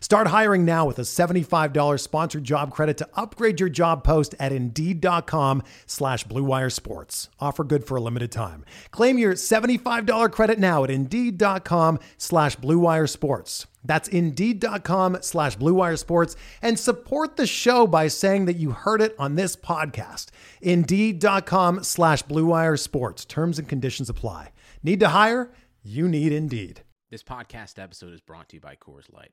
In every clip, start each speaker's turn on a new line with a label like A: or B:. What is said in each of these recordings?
A: Start hiring now with a $75 sponsored job credit to upgrade your job post at Indeed.com slash BlueWire Sports. Offer good for a limited time. Claim your $75 credit now at Indeed.com slash BlueWire Sports. That's Indeed.com slash BlueWire Sports and support the show by saying that you heard it on this podcast. Indeed.com slash BlueWire Sports. Terms and conditions apply. Need to hire? You need Indeed.
B: This podcast episode is brought to you by Coors Light.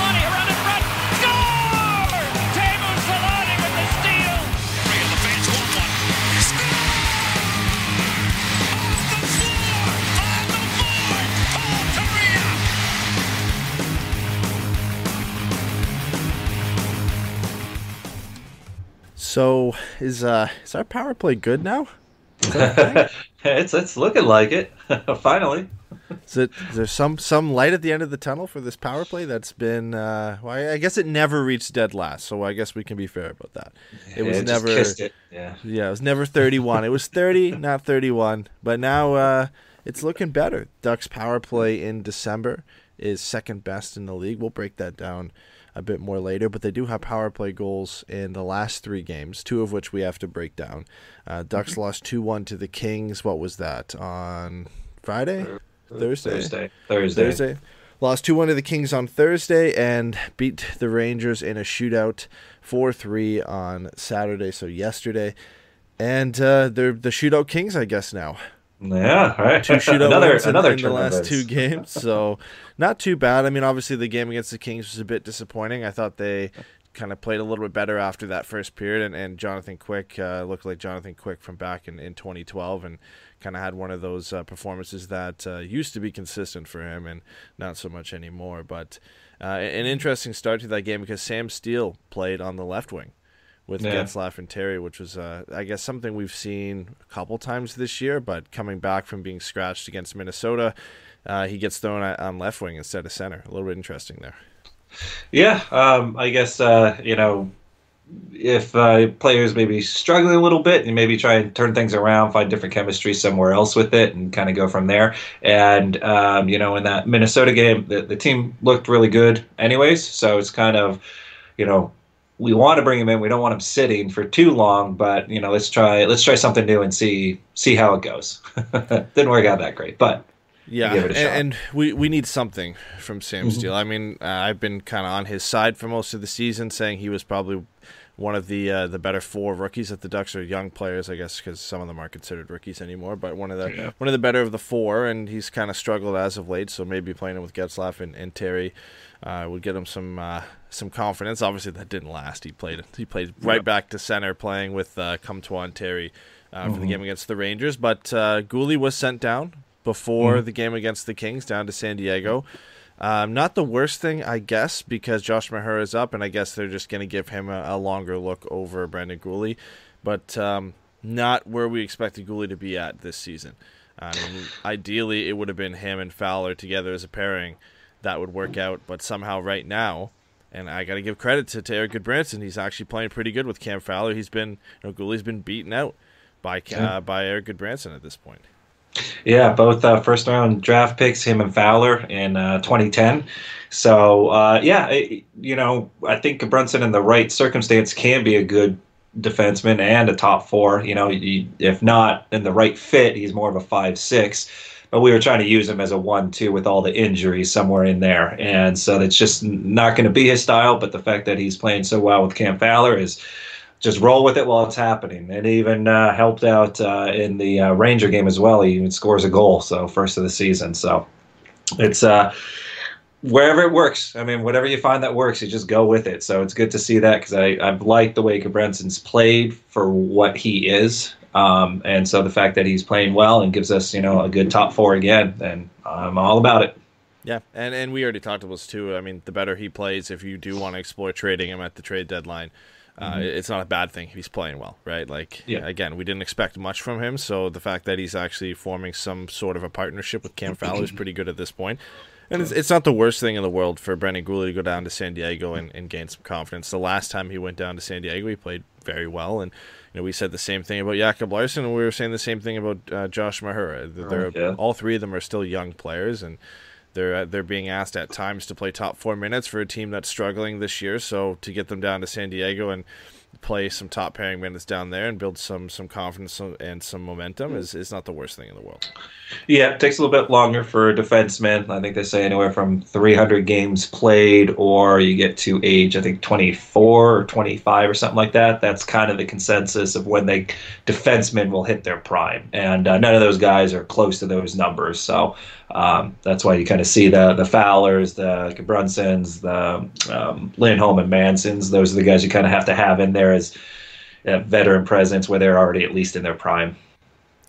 C: So is uh is our power play good now? Is that a thing?
D: it's it's looking like it. Finally.
C: Is it is there some some light at the end of the tunnel for this power play that's been uh well, I I guess it never reached dead last, so I guess we can be fair about that. It was
D: just
C: never
D: kissed it. Yeah.
C: Yeah, it was never 31. it was 30, not 31. But now uh, it's looking better. Ducks power play in December is second best in the league. We'll break that down a bit more later. But they do have power play goals in the last three games, two of which we have to break down. Uh, Ducks lost 2 1 to the Kings. What was that? On Friday? Thursday?
D: Thursday. Thursday.
C: Thursday. Lost 2 1 to the Kings on Thursday and beat the Rangers in a shootout 4 3 on Saturday, so yesterday. And uh, they're the shootout Kings, I guess, now.
D: Yeah, right.
C: Two shootout
D: another
C: wins in,
D: another
C: in the last two games, so not too bad. I mean, obviously, the game against the Kings was a bit disappointing. I thought they kind of played a little bit better after that first period, and, and Jonathan Quick uh, looked like Jonathan Quick from back in, in 2012 and kind of had one of those uh, performances that uh, used to be consistent for him and not so much anymore. But uh, an interesting start to that game because Sam Steele played on the left wing with
D: Yeah.
C: Getzlaf and Terry, which was, uh, I guess, something we've seen a couple times this year. But coming back from being scratched against Minnesota, uh, he gets thrown on left wing instead of center. A little bit interesting there.
D: Yeah, um, I guess uh, you know if uh, players maybe struggling a little bit and maybe try and turn things around, find different chemistry somewhere else with it, and kind of go from there. And um, you know, in that Minnesota game, the, the team looked really good, anyways. So it's kind of you know we want to bring him in. We don't want him sitting for too long, but you know, let's try let's try something new and see see how it goes. Didn't work out that great, but
C: Yeah, and, and we, we need something from Sam
D: Mm-hmm.
C: Steele. I mean, uh, I've been kind of on his side for most of the season, saying he was probably one of the uh, the better four rookies. That the Ducks are young players, I guess, because some of them aren't considered rookies anymore. But one of the
D: Yeah.
C: one of the better of the four, and he's kind of struggled as of late. So maybe playing him with Getzlaf and, and Terry uh, would get him some uh, some confidence. Obviously, that didn't last. He played he played right back to center, playing with uh, Comtois and Terry uh, for the game against the Rangers. But uh, Guhle was sent down before the game against the Kings down to San Diego. Um, not the worst thing, I guess, because Josh Maher is up, and I guess they're just going to give him a, a longer look over Brendan Guhle, but um, not where we expected Guhle to be at this season. I mean, ideally, it would have been him and Fowler together as a pairing that would work out. But somehow, right now, and I got to give credit to, to Erik Gudbranson. He's actually playing pretty good with Cam Fowler. He's been, you know, Guhle's been beaten out by uh, by Erik Gudbranson at this point.
D: Yeah, both uh, first round draft picks, him and Fowler in uh, 2010. So uh, yeah, it, you know, I think Brunson in the right circumstance can be a good defenseman and a top four. You know, if not in the right fit, he's more of a five six. But we were trying to use him as a one two with all the injuries somewhere in there, and so that's just not going to be his style. But the fact that he's playing so well with Cam Fowler is just roll with it while it's happening. And even uh, helped out uh, in the uh, Ranger game as well. He even scores a goal, so first of the season. So it's uh, wherever it works. I mean, whatever you find that works, you just go with it. So it's good to see that because I I've liked the way Branson's played for what he is. Um, and so the fact that he's playing well and gives us, you know, a good top four again, then I'm all about it.
C: Yeah, and and we already talked about this too. I mean, the better he plays, if you do want to explore trading him at the trade deadline, uh, mm-hmm. it's not a bad thing. He's playing well, right? Like, yeah. again, we didn't expect much from him, so the fact that he's actually forming some sort of a partnership with Cam Fowler is pretty good at this point. And it's, it's not the worst thing in the world for Brendan Guhle to go down to San Diego and, and gain some confidence. The last time he went down to San Diego, he played very well, and you know we said the same thing about Jacob Larsson, and we were saying the same thing about uh, Josh Mahura. They're, oh, yeah. All three of them are still young players, and they're uh, they're being asked at times to play top four minutes for a team that's struggling this year. So to get them down to San Diego and play some top pairing minutes down there and build some some confidence and some momentum is, is not the worst thing in the world.
D: Yeah, it takes a little bit longer for a defenseman. I think they say anywhere from 300 games played, or you get to age, I think 24 or 25 or something like that. That's kind of the consensus of when they defensemen will hit their prime, and uh, none of those guys are close to those numbers. So um, that's why you kind of see the the Fowlers, the Brunsons, the um, Lindholm and Mansons. Those are the guys you kind of have to have in there as uh, veteran presence where they're already at least in their prime.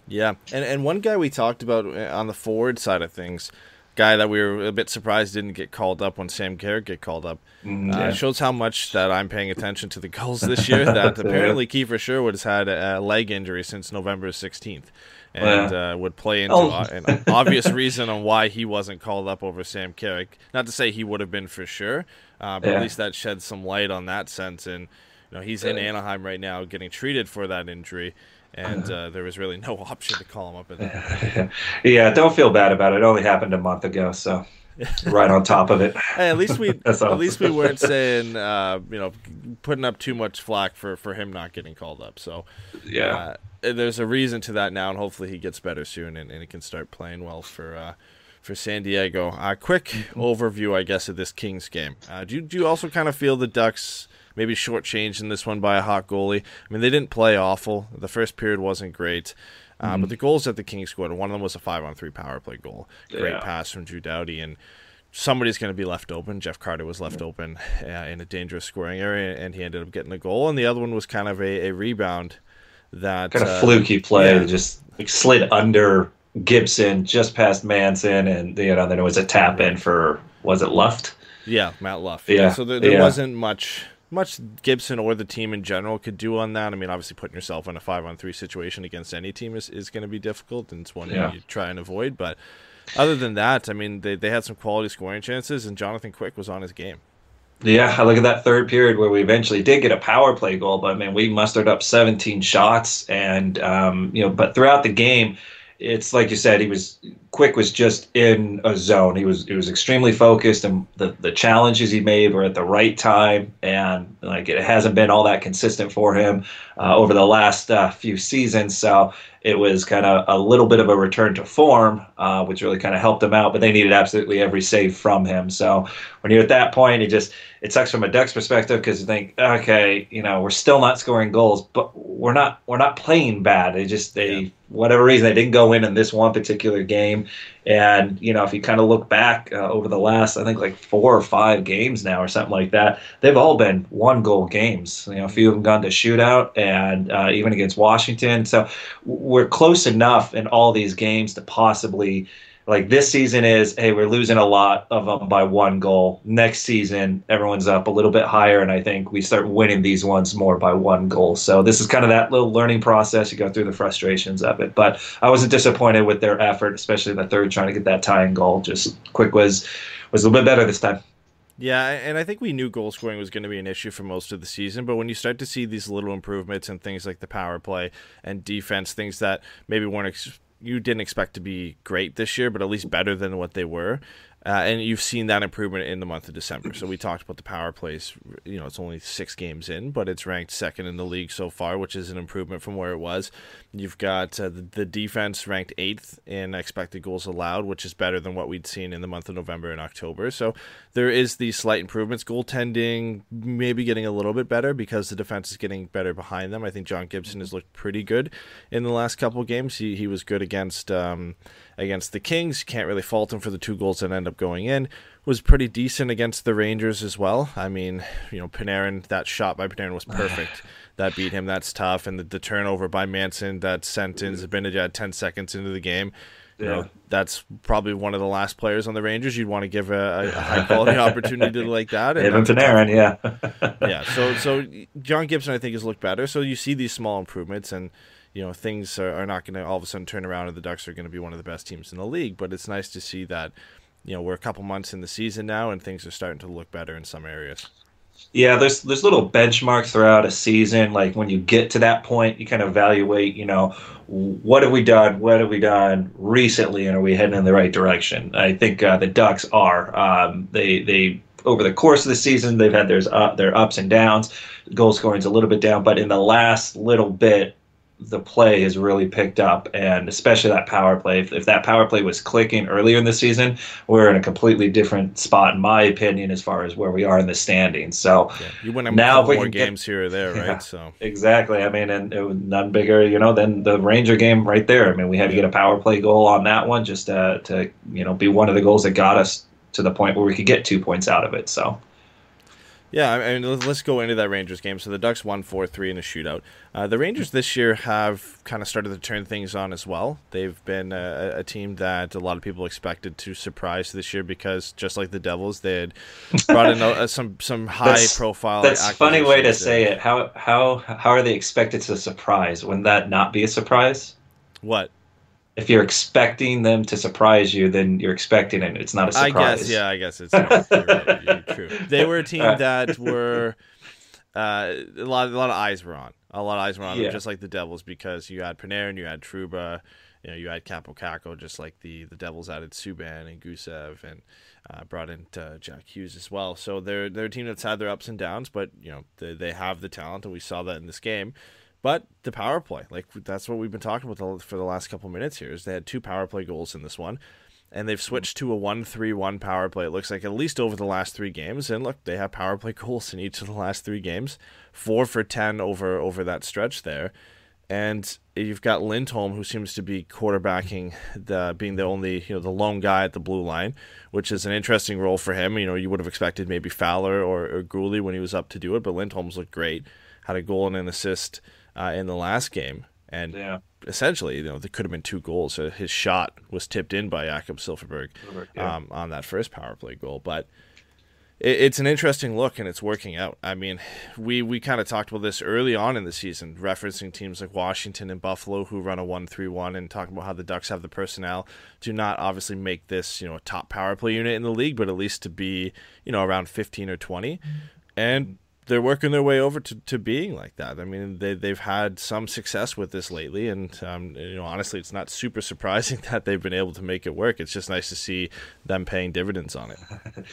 C: Yeah, and and one guy we talked about uh, on the forward side of things, guy that we were a bit surprised didn't get called up when Sam Carrick get called up, mm, yeah. uh, shows how much that I'm paying attention to the goals this year. that apparently Kiefer Sherwood has had a leg injury since November 16th and uh, would play into oh. an obvious reason on why he wasn't called up over Sam Carrick. Not to say he would have been for sure, uh, but yeah. at least that sheds some light on that sense. And you know, he's in Anaheim right now, getting treated for that injury. And uh, there was really no option to call him up.
D: Yeah. yeah, don't feel bad about it. It only happened a month ago, so right on top of it.
C: Hey, at least we at least we weren't saying uh, you know putting up too much flack for for him not getting called up. So
D: yeah, uh,
C: there's a reason to that now, and hopefully he gets better soon and, and he can start playing well for uh, for San Diego. Uh, quick mm-hmm. overview, I guess, of this Kings game. Uh, do you, do you also kind of feel the Ducks maybe shortchanged in this one by a hot goalie? I mean, they didn't play awful. The first period wasn't great. Uh, mm-hmm. But the goals that the Kings scored, one of them was a five on three power play goal. Great yeah. pass from Drew Doughty. And somebody's going to be left open. Jeff Carter was left open uh, in a dangerous scoring area, and he ended up getting a goal. And the other one was kind of a, a rebound that
D: kind of uh, fluky play, yeah. just like slid under Gibson just past Manson, and you know then it was a tap in for was it Luff?
C: Yeah, Matt Luff. Yeah. yeah so there, there yeah. wasn't much much Gibson or the team in general could do on that. I mean, obviously putting yourself in a five on three situation against any team is, is going to be difficult, and it's one yeah. you try and avoid. But other than that, I mean, they they had some quality scoring chances, and Jonathan Quick was on his game.
D: Yeah, I look at that third period where we eventually did get a power play goal, but I mean we mustered up 17 shots, and um, you know, but throughout the game, it's like you said, he was quick was just in a zone. He was he was extremely focused, and the the challenges he made were at the right time, and like it hasn't been all that consistent for him uh, over the last uh, few seasons. So it was kind of a little bit of a return to form, uh, which really kind of helped him out. But they needed absolutely every save from him. So when you're at that point, it just it sucks from a Ducks perspective because you think, okay, you know, we're still not scoring goals, but we're not we're not playing bad. They just they yeah. whatever reason they didn't go in in this one particular game. And you know, if you kind of look back uh, over the last, I think like four or five games now or something like that, they've all been one goal games. You know, a few of them gone to shootout, and uh, even against Washington. So we're close enough in all these games to possibly like this season is hey we're losing a lot of them by one goal next season everyone's up a little bit higher and i think we start winning these ones more by one goal so this is kind of that little learning process you go through the frustrations of it but i wasn't disappointed with their effort especially the third trying to get that tying goal just quick was was a little bit better this time.
C: Yeah, and I think we knew goal scoring was going to be an issue for most of the season. But when you start to see these little improvements and things like the power play and defense, things that maybe weren't ex- you didn't expect to be great this year, but at least better than what they were. Uh, and you've seen that improvement in the month of December. So we talked about the power plays. You know, it's only six games in, but it's ranked second in the league so far, which is an improvement from where it was. You've got uh, the, the defense ranked eighth in expected goals allowed, which is better than what we'd seen in the month of November and October. So there is these slight improvements. Goaltending maybe getting a little bit better because the defense is getting better behind them. I think John Gibson has looked pretty good in the last couple games. He he was good against. Um, against the Kings. You can't really fault him for the two goals that end up going in. Was pretty decent against the Rangers as well. I mean, you know, Panarin, that shot by Panarin was perfect. that beat him. That's tough. And the, the turnover by Manson that sent in Zibanejad 10 seconds into the game. You know, that's probably one of the last players on the Rangers you'd want to give a, a high quality opportunity like that.
D: And Even Panarin, yeah.
C: yeah. So, so John Gibson, I think, has looked better. So you see these small improvements and you know things are, are not going to all of a sudden turn around and the Ducks are going to be one of the best teams in the league. But it's nice to see that you know we're a couple months in the season now and things are starting to look better in some areas.
D: Yeah, there's there's little benchmarks throughout a season. Like when you get to that point, you kind of evaluate. You know, what have we done? What have we done recently, and are we heading in the right direction? I think uh, the Ducks are. Um, they they over the course of the season, they've had their uh, their ups and downs. Goal scoring's a little bit down, but in the last little bit, the play has really picked up, and especially that power play. If, if, that power play was clicking earlier in the season, we're in a completely different spot, in my opinion, as far as where we are in the standings. So
C: yeah, you win now more games get, here or there, right? Yeah, so
D: exactly. I mean, and it was none bigger, you know, than the Ranger game right there. I mean, we had to get a power play goal on that one just to, to you know be one of the goals that got us to the point where we could get two points out of it. So.
C: Yeah, I mean, let's go into that Rangers game. So the Ducks won 4 3 in a shootout. Uh, the Rangers this year have kind of started to turn things on as well. They've been a, a, team that a lot of people expected to surprise this year because, just like the Devils, they had brought in a, some some high profile.
D: That's a funny way to say it. How how how are they expected to surprise? Wouldn't that not be a surprise?
C: What?
D: If you're expecting them to surprise you, then you're expecting it. It's not a surprise.
C: I guess, yeah, I guess it's not, you're right, you're true. They were a team that were uh, a lot, a lot of eyes were on. A lot of eyes were on yeah. them, just like the Devils, because you had Panarin, you had Trouba, you know, you had Kaapo Kakko, just like the the Devils added Subban and Gusev and uh, brought in uh, Jack Hughes as well. So they're they're a team that's had their ups and downs, but you know they they have the talent, and we saw that in this game. But the power play, like that's what we've been talking about for the last couple minutes here, is they had two power play goals in this one, and they've hmm. switched to a one-three-one power play. It looks like at least over the last three games, and look, they have power play goals in each of the last three games, four for ten over over that stretch there, and you've got Lindholm who seems to be quarterbacking the being the only you know the lone guy at the blue line, which is an interesting role for him. You know, you would have expected maybe Fowler or, or Guhle when he was up to do it, but Lindholm's looked great, had a goal and an assist uh, in the last game, and yeah. essentially, you know, there could have been two goals. So his shot was tipped in by Jakob Silfverberg yeah. um, on that first power play goal, but it, it's an interesting look and it's working out. I mean, we we kind of talked about this early on in the season, referencing teams like Washington and Buffalo who run a one-three-one, and talking about how the Ducks have the personnel to not obviously make this you know a top power play unit in the league, but at least to be you know around fifteen or twenty. And they're working their way over to, to being like that. I mean, they they've had some success with this lately, and um, you know, honestly, it's not super surprising that they've been able to make it work. It's just nice to see them paying dividends on it.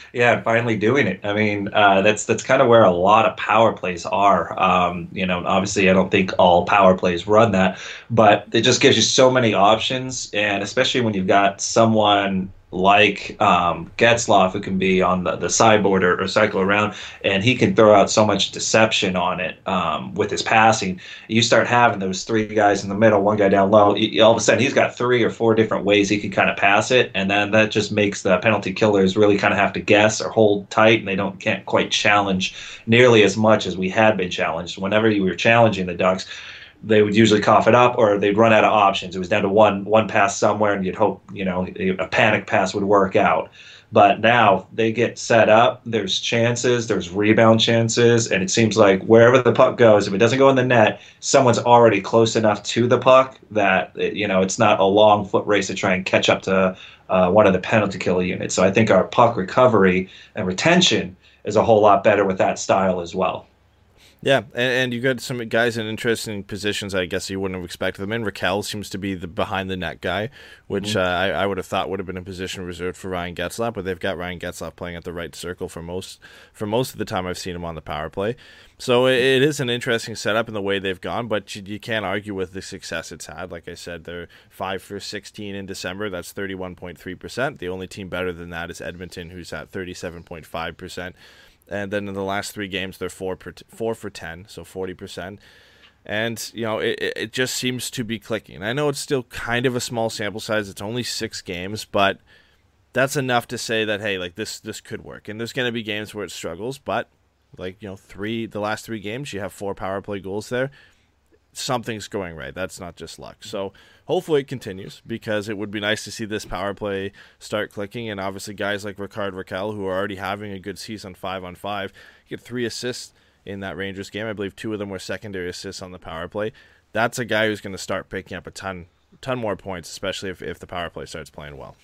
D: yeah, finally doing it. I mean, uh, that's that's kind of where a lot of power plays are. Um, you know, obviously, I don't think all power plays run that, but it just gives you so many options, and especially when you've got someone like um, Getzlaf, who can be on the, the sideboard or, or, cycle around, and he can throw out so much deception on it um, with his passing. You start having those three guys in the middle, one guy down low. All of a sudden, he's got three or four different ways he can kind of pass it, and then that just makes the penalty killers really kind of have to guess or hold tight, and they don't can't quite challenge nearly as much as we had been challenged. Whenever you were challenging the Ducks they would usually cough it up or they'd run out of options. It was down to one one pass somewhere, and you'd hope you know a panic pass would work out. But now they get set up. There's chances. There's rebound chances, and it seems like wherever the puck goes, if it doesn't go in the net, someone's already close enough to the puck that you know it's not a long foot race to try and catch up to uh, one of the penalty killer units. So I think our puck recovery and retention is a whole lot better with that style as well.
C: Yeah, and, and you got some guys in interesting positions. I guess you wouldn't have expected them in. Rakell seems to be the behind the net guy, which mm-hmm. uh, I, I, would have thought would have been a position reserved for Ryan Getzlaf, but they've got Ryan Getzlaf playing at the right circle for most for most of the time I've seen him on the power play. So it, it is an interesting setup in the way they've gone, but you, you can't argue with the success it's had. Like I said, they're five for sixteen in December. That's thirty one point three percent. The only team better than that is Edmonton, who's at thirty seven point five percent and then in the last three games they're four per t- four for ten, so forty percent. And you know it, it just seems to be clicking. I know it's still kind of a small sample size; it's only six games, but that's enough to say that hey, like this this could work. And there's going to be games where it struggles, but like you know, three the last three games you have four power play goals there something's going right. That's not just luck. So hopefully it continues because it would be nice to see this power play start clicking. And obviously, guys like Rickard Rakell, who are already having a good season five on five, get three assists in that Rangers game. I believe two of them were secondary assists on the power play. That's a guy who's going to start picking up a ton, ton more points, especially if, if the power play starts playing well.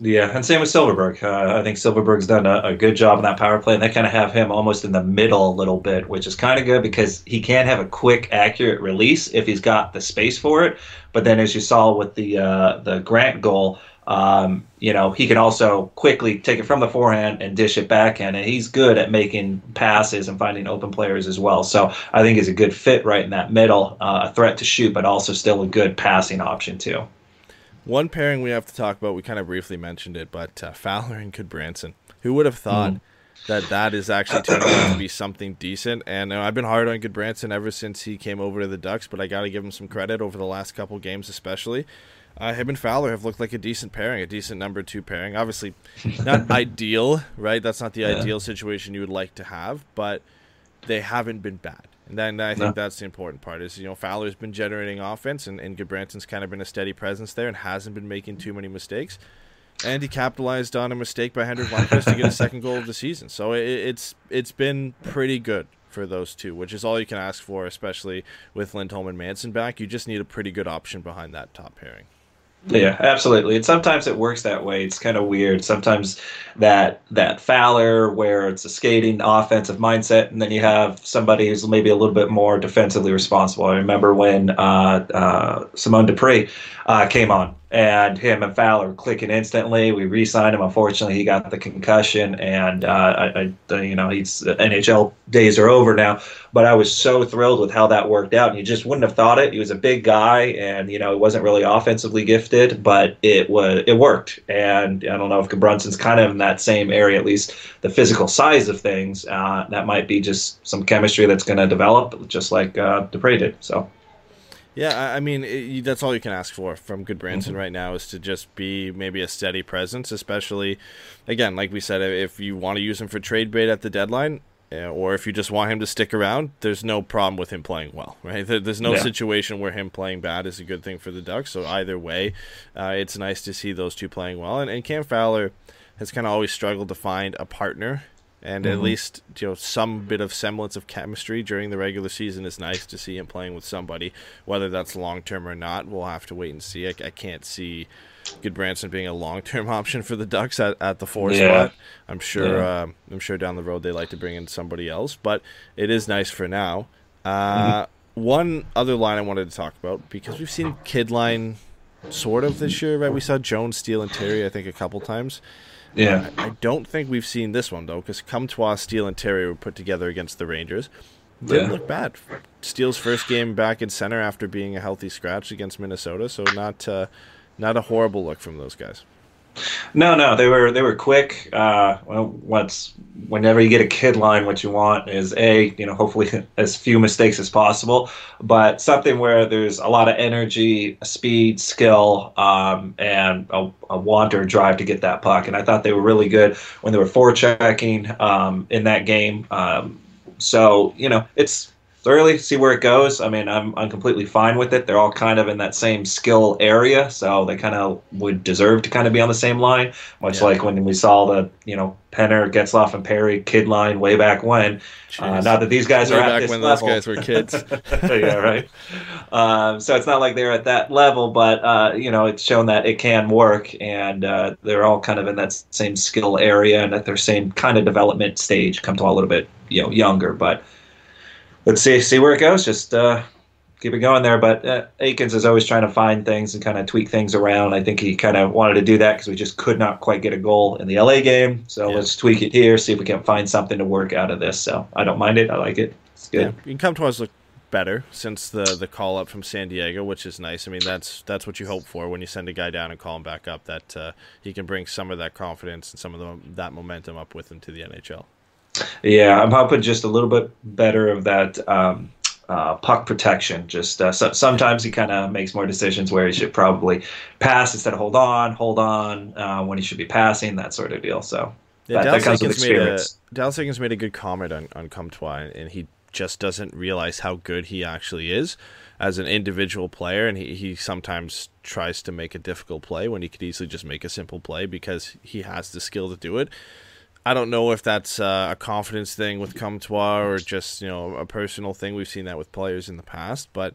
D: Yeah, and same with Silfverberg. Uh, I think Silfverberg's done a, a, good job in that power play, and they kind of have him almost in the middle a little bit, which is kind of good because he can have a quick, accurate release if he's got the space for it. But then, as you saw with the uh, the Grant goal, um, you know he can also quickly take it from the forehand and dish it backhand, and he's good at making passes and finding open players as well. So I think he's a good fit right in that middle, uh, a threat to shoot, but also still a good passing option too.
C: One pairing we have to talk about, we kind of briefly mentioned it, but uh, Fowler and Gudbranson. Who would have thought mm. that that is actually turning out to be something decent? And uh, I've been hard on Gudbranson ever since he came over to the Ducks, but I got to give him some credit over the last couple games, especially. Uh, him and Fowler have looked like a decent pairing, a decent number two pairing. Obviously, not ideal, right? That's not the yeah. ideal situation you would like to have, but they haven't been bad. And then I think no. that's the important part is, you know, Fowler's been generating offense and, and Gudbranson's kind of been a steady presence there and hasn't been making too many mistakes. And he capitalized on a mistake by Henrik Lundqvist to get a second goal of the season. So it, it's it's been pretty good for those two, which is all you can ask for, especially with Lindholm and Manson back. You just need a pretty good option behind that top pairing.
D: Yeah, absolutely. And sometimes it works that way. It's kind of weird. Sometimes that that Fowler, where it's a skating offensive mindset, and then you have somebody who's maybe a little bit more defensively responsible. I remember when uh, uh, Simon Despres uh, came on and him and Fowler clicking instantly. We re-signed him. Unfortunately, he got the concussion, and uh, I, I, you know, he's NHL days are over now. But I was so thrilled with how that worked out, and you just wouldn't have thought it. He was a big guy, and you know, he wasn't really offensively gifted, but it was it worked. And I don't know if Brunson's kind of in that same area, at least the physical size of things. Uh, that might be just some chemistry that's going to develop, just like uh, Despres did. So.
C: Yeah, I mean it, that's all you can ask for from Gudbranson mm-hmm. right now is to just be maybe a steady presence, especially again, like we said, if you want to use him for trade bait at the deadline, eh, or if you just want him to stick around, there's no problem with him playing well, right? There's no yeah. situation where him playing bad is a good thing for the Ducks. So either way, uh, it's nice to see those two playing well. And, and Cam Fowler has kind of always struggled to find a partner and mm-hmm. at least you know some bit of semblance of chemistry during the regular season is nice to see him playing with somebody. Whether that's long term or not, we'll have to wait and see. I, I can't see Gudbranson being a long term option for the Ducks at, at the four yeah. spot. I'm sure yeah. uh, I'm sure down the road they like to bring in somebody else, but it is nice for now. Uh, mm-hmm. One other line I wanted to talk about because we've seen kid line sort of this year, right? We saw Jones, Steele, and Terry I think a couple times.
D: Yeah.
C: Uh, I don't think we've seen this one, though, because Comtois, Steele, and Terry were put together against the Rangers. Didn't yeah. look bad. Steele's first game back in center after being a healthy scratch against Minnesota, so not uh, not a horrible look from those guys.
D: No, no, they were they were quick. Uh, well, what's whenever you get a kid line, what you want is a you know hopefully as few mistakes as possible, but something where there's a lot of energy, speed, skill, um, and a, a want or drive to get that puck. And I thought they were really good when they were forechecking um, in that game. Um, so you know it's Early, see where it goes. I mean, I'm I'm completely fine with it. They're all kind of in that same skill area, so they kind of would deserve to kind of be on the same line. Much
C: Yeah.
D: like when we saw the you know Penner, Getzlaf, and Perry kid line way back when. Uh, not that these guys
C: Way
D: are at
C: back
D: this
C: when
D: level.
C: those guys were kids.
D: yeah, right. Um, so it's not like they're at that level, but uh, you know, it's shown that it can work, and uh, they're all kind of in that same skill area and at their same kind of development stage. Come to a little bit, you know, younger, but let's see see where it goes. Just uh, keep it going there. But uh, Eakins is always trying to find things and kind of tweak things around. I think he kind of wanted to do that because we just could not quite get a goal in the LA game. So
C: Yeah.
D: let's tweak it here, see if we can find something to work out of this. So I don't mind it. I like it. It's good.
C: Yeah, you can come to us look better since the the call up from San Diego, which is nice. I mean, that's that's what you hope for when you send a guy down and call him back up. That uh, he can bring some of that confidence and some of the, that momentum up with him to the NHL.
D: Yeah, I'm hoping just a little bit better of that um, uh, puck protection. Just uh, so, sometimes he kind of makes more decisions where he should probably pass instead of hold on, hold on uh, when he should be passing, that sort of deal. So
C: Yeah,
D: that, that
C: Dallas
D: comes with
C: Eakins made a
D: experience.
C: Dallas made a good comment on on Comtois, and he just doesn't realize how good he actually is as an individual player, and he, he sometimes tries to make a difficult play when he could easily just make a simple play because he has the skill to do it. I don't know if that's uh, a confidence thing with Comtois or just you know a personal thing. We've seen that with players in the past, but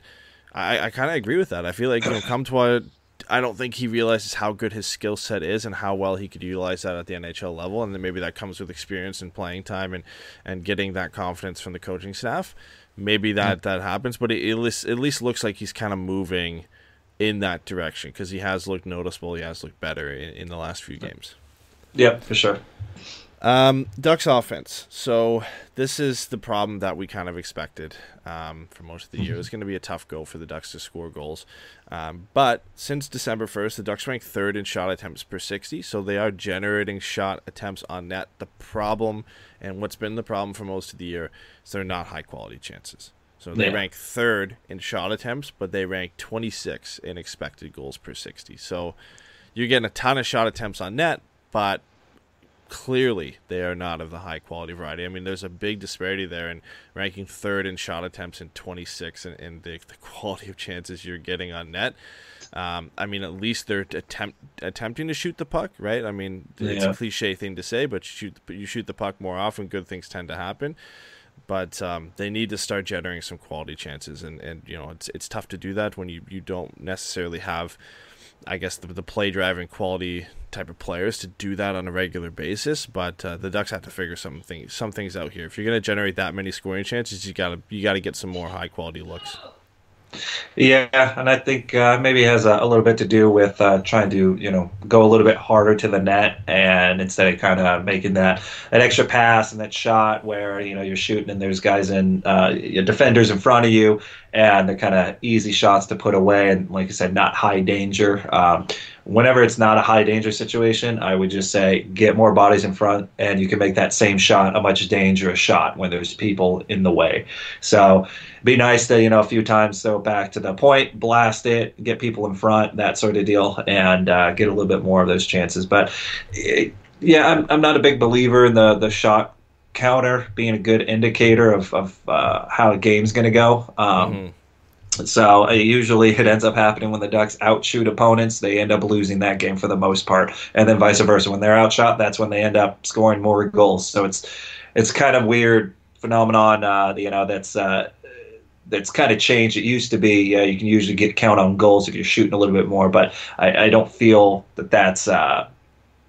C: I, I kind of agree with that. I feel like you know Comtois. I don't think he realizes how good his skill set is and how well he could utilize that at the NHL level, and then maybe that comes with experience and playing time and, and getting that confidence from the coaching staff. Maybe that that happens, but it, at least at least looks like he's kind of moving in that direction because he has looked noticeable. He has looked better in, in the last few games.
D: Yep, for sure.
C: Um, Ducks offense. So this is the problem that we kind of expected um, for most of the year. It's going to be a tough go for the Ducks to score goals. Um, but since December 1st, the Ducks rank third in shot attempts per 60, so they are generating shot attempts on net. The problem, and what's been the problem for most of the year, is they're not high quality chances. So they
D: Yeah.
C: rank third in shot attempts, but they rank 26 in expected goals per 60. So you're getting a ton of shot attempts on net, but clearly they are not of the high quality variety. I mean, there's a big disparity there in ranking third in shot attempts and 26 in, in the, the quality of chances you're getting on net. Um, I mean, at least they're attempt, attempting to shoot the puck, right? I mean, it's a cliche thing to say, but you shoot, you shoot the puck more often, good things tend to happen. But um, they need to start generating some quality chances, and, and you know it's it's tough to do that when you, you don't necessarily have I guess the, the play driving quality type of players to do that on a regular basis. But uh, the Ducks have to figure some things some things out here. If you're going to generate that many scoring chances, you got to you got to get some more high quality looks.
D: Yeah, and I think uh, maybe it has a, a little bit to do with uh, trying to, you know, go a little bit harder to the net, and instead of kind of making that that extra pass and that shot where you know you're shooting and there's guys in uh, defenders in front of you, and they're kind of easy shots to put away, and like I said, not high danger. Um, whenever it's not a high danger situation, I would just say get more bodies in front, and you can make that same shot a much dangerous shot when there's people in the way. So be nice to you know a few times throw it back to the point, blast it, get people in front, that sort of deal, and uh, get a little bit more of those chances. But eh, yeah, I'm I'm not a big believer in the the shot counter being a good indicator of of uh, how a game's going to go. Um,
C: Mhm.
D: so uh, usually it ends up happening when the Ducks outshoot opponents, they end up losing that game for the most part, and then vice versa. When they're outshot, that's when they end up scoring more goals. So it's it's kind of weird phenomenon. Uh, you know that's. Uh, that's kind of changed. It used to be uh, you can usually get count on goals if you're shooting a little bit more, but I, I don't feel that that's uh,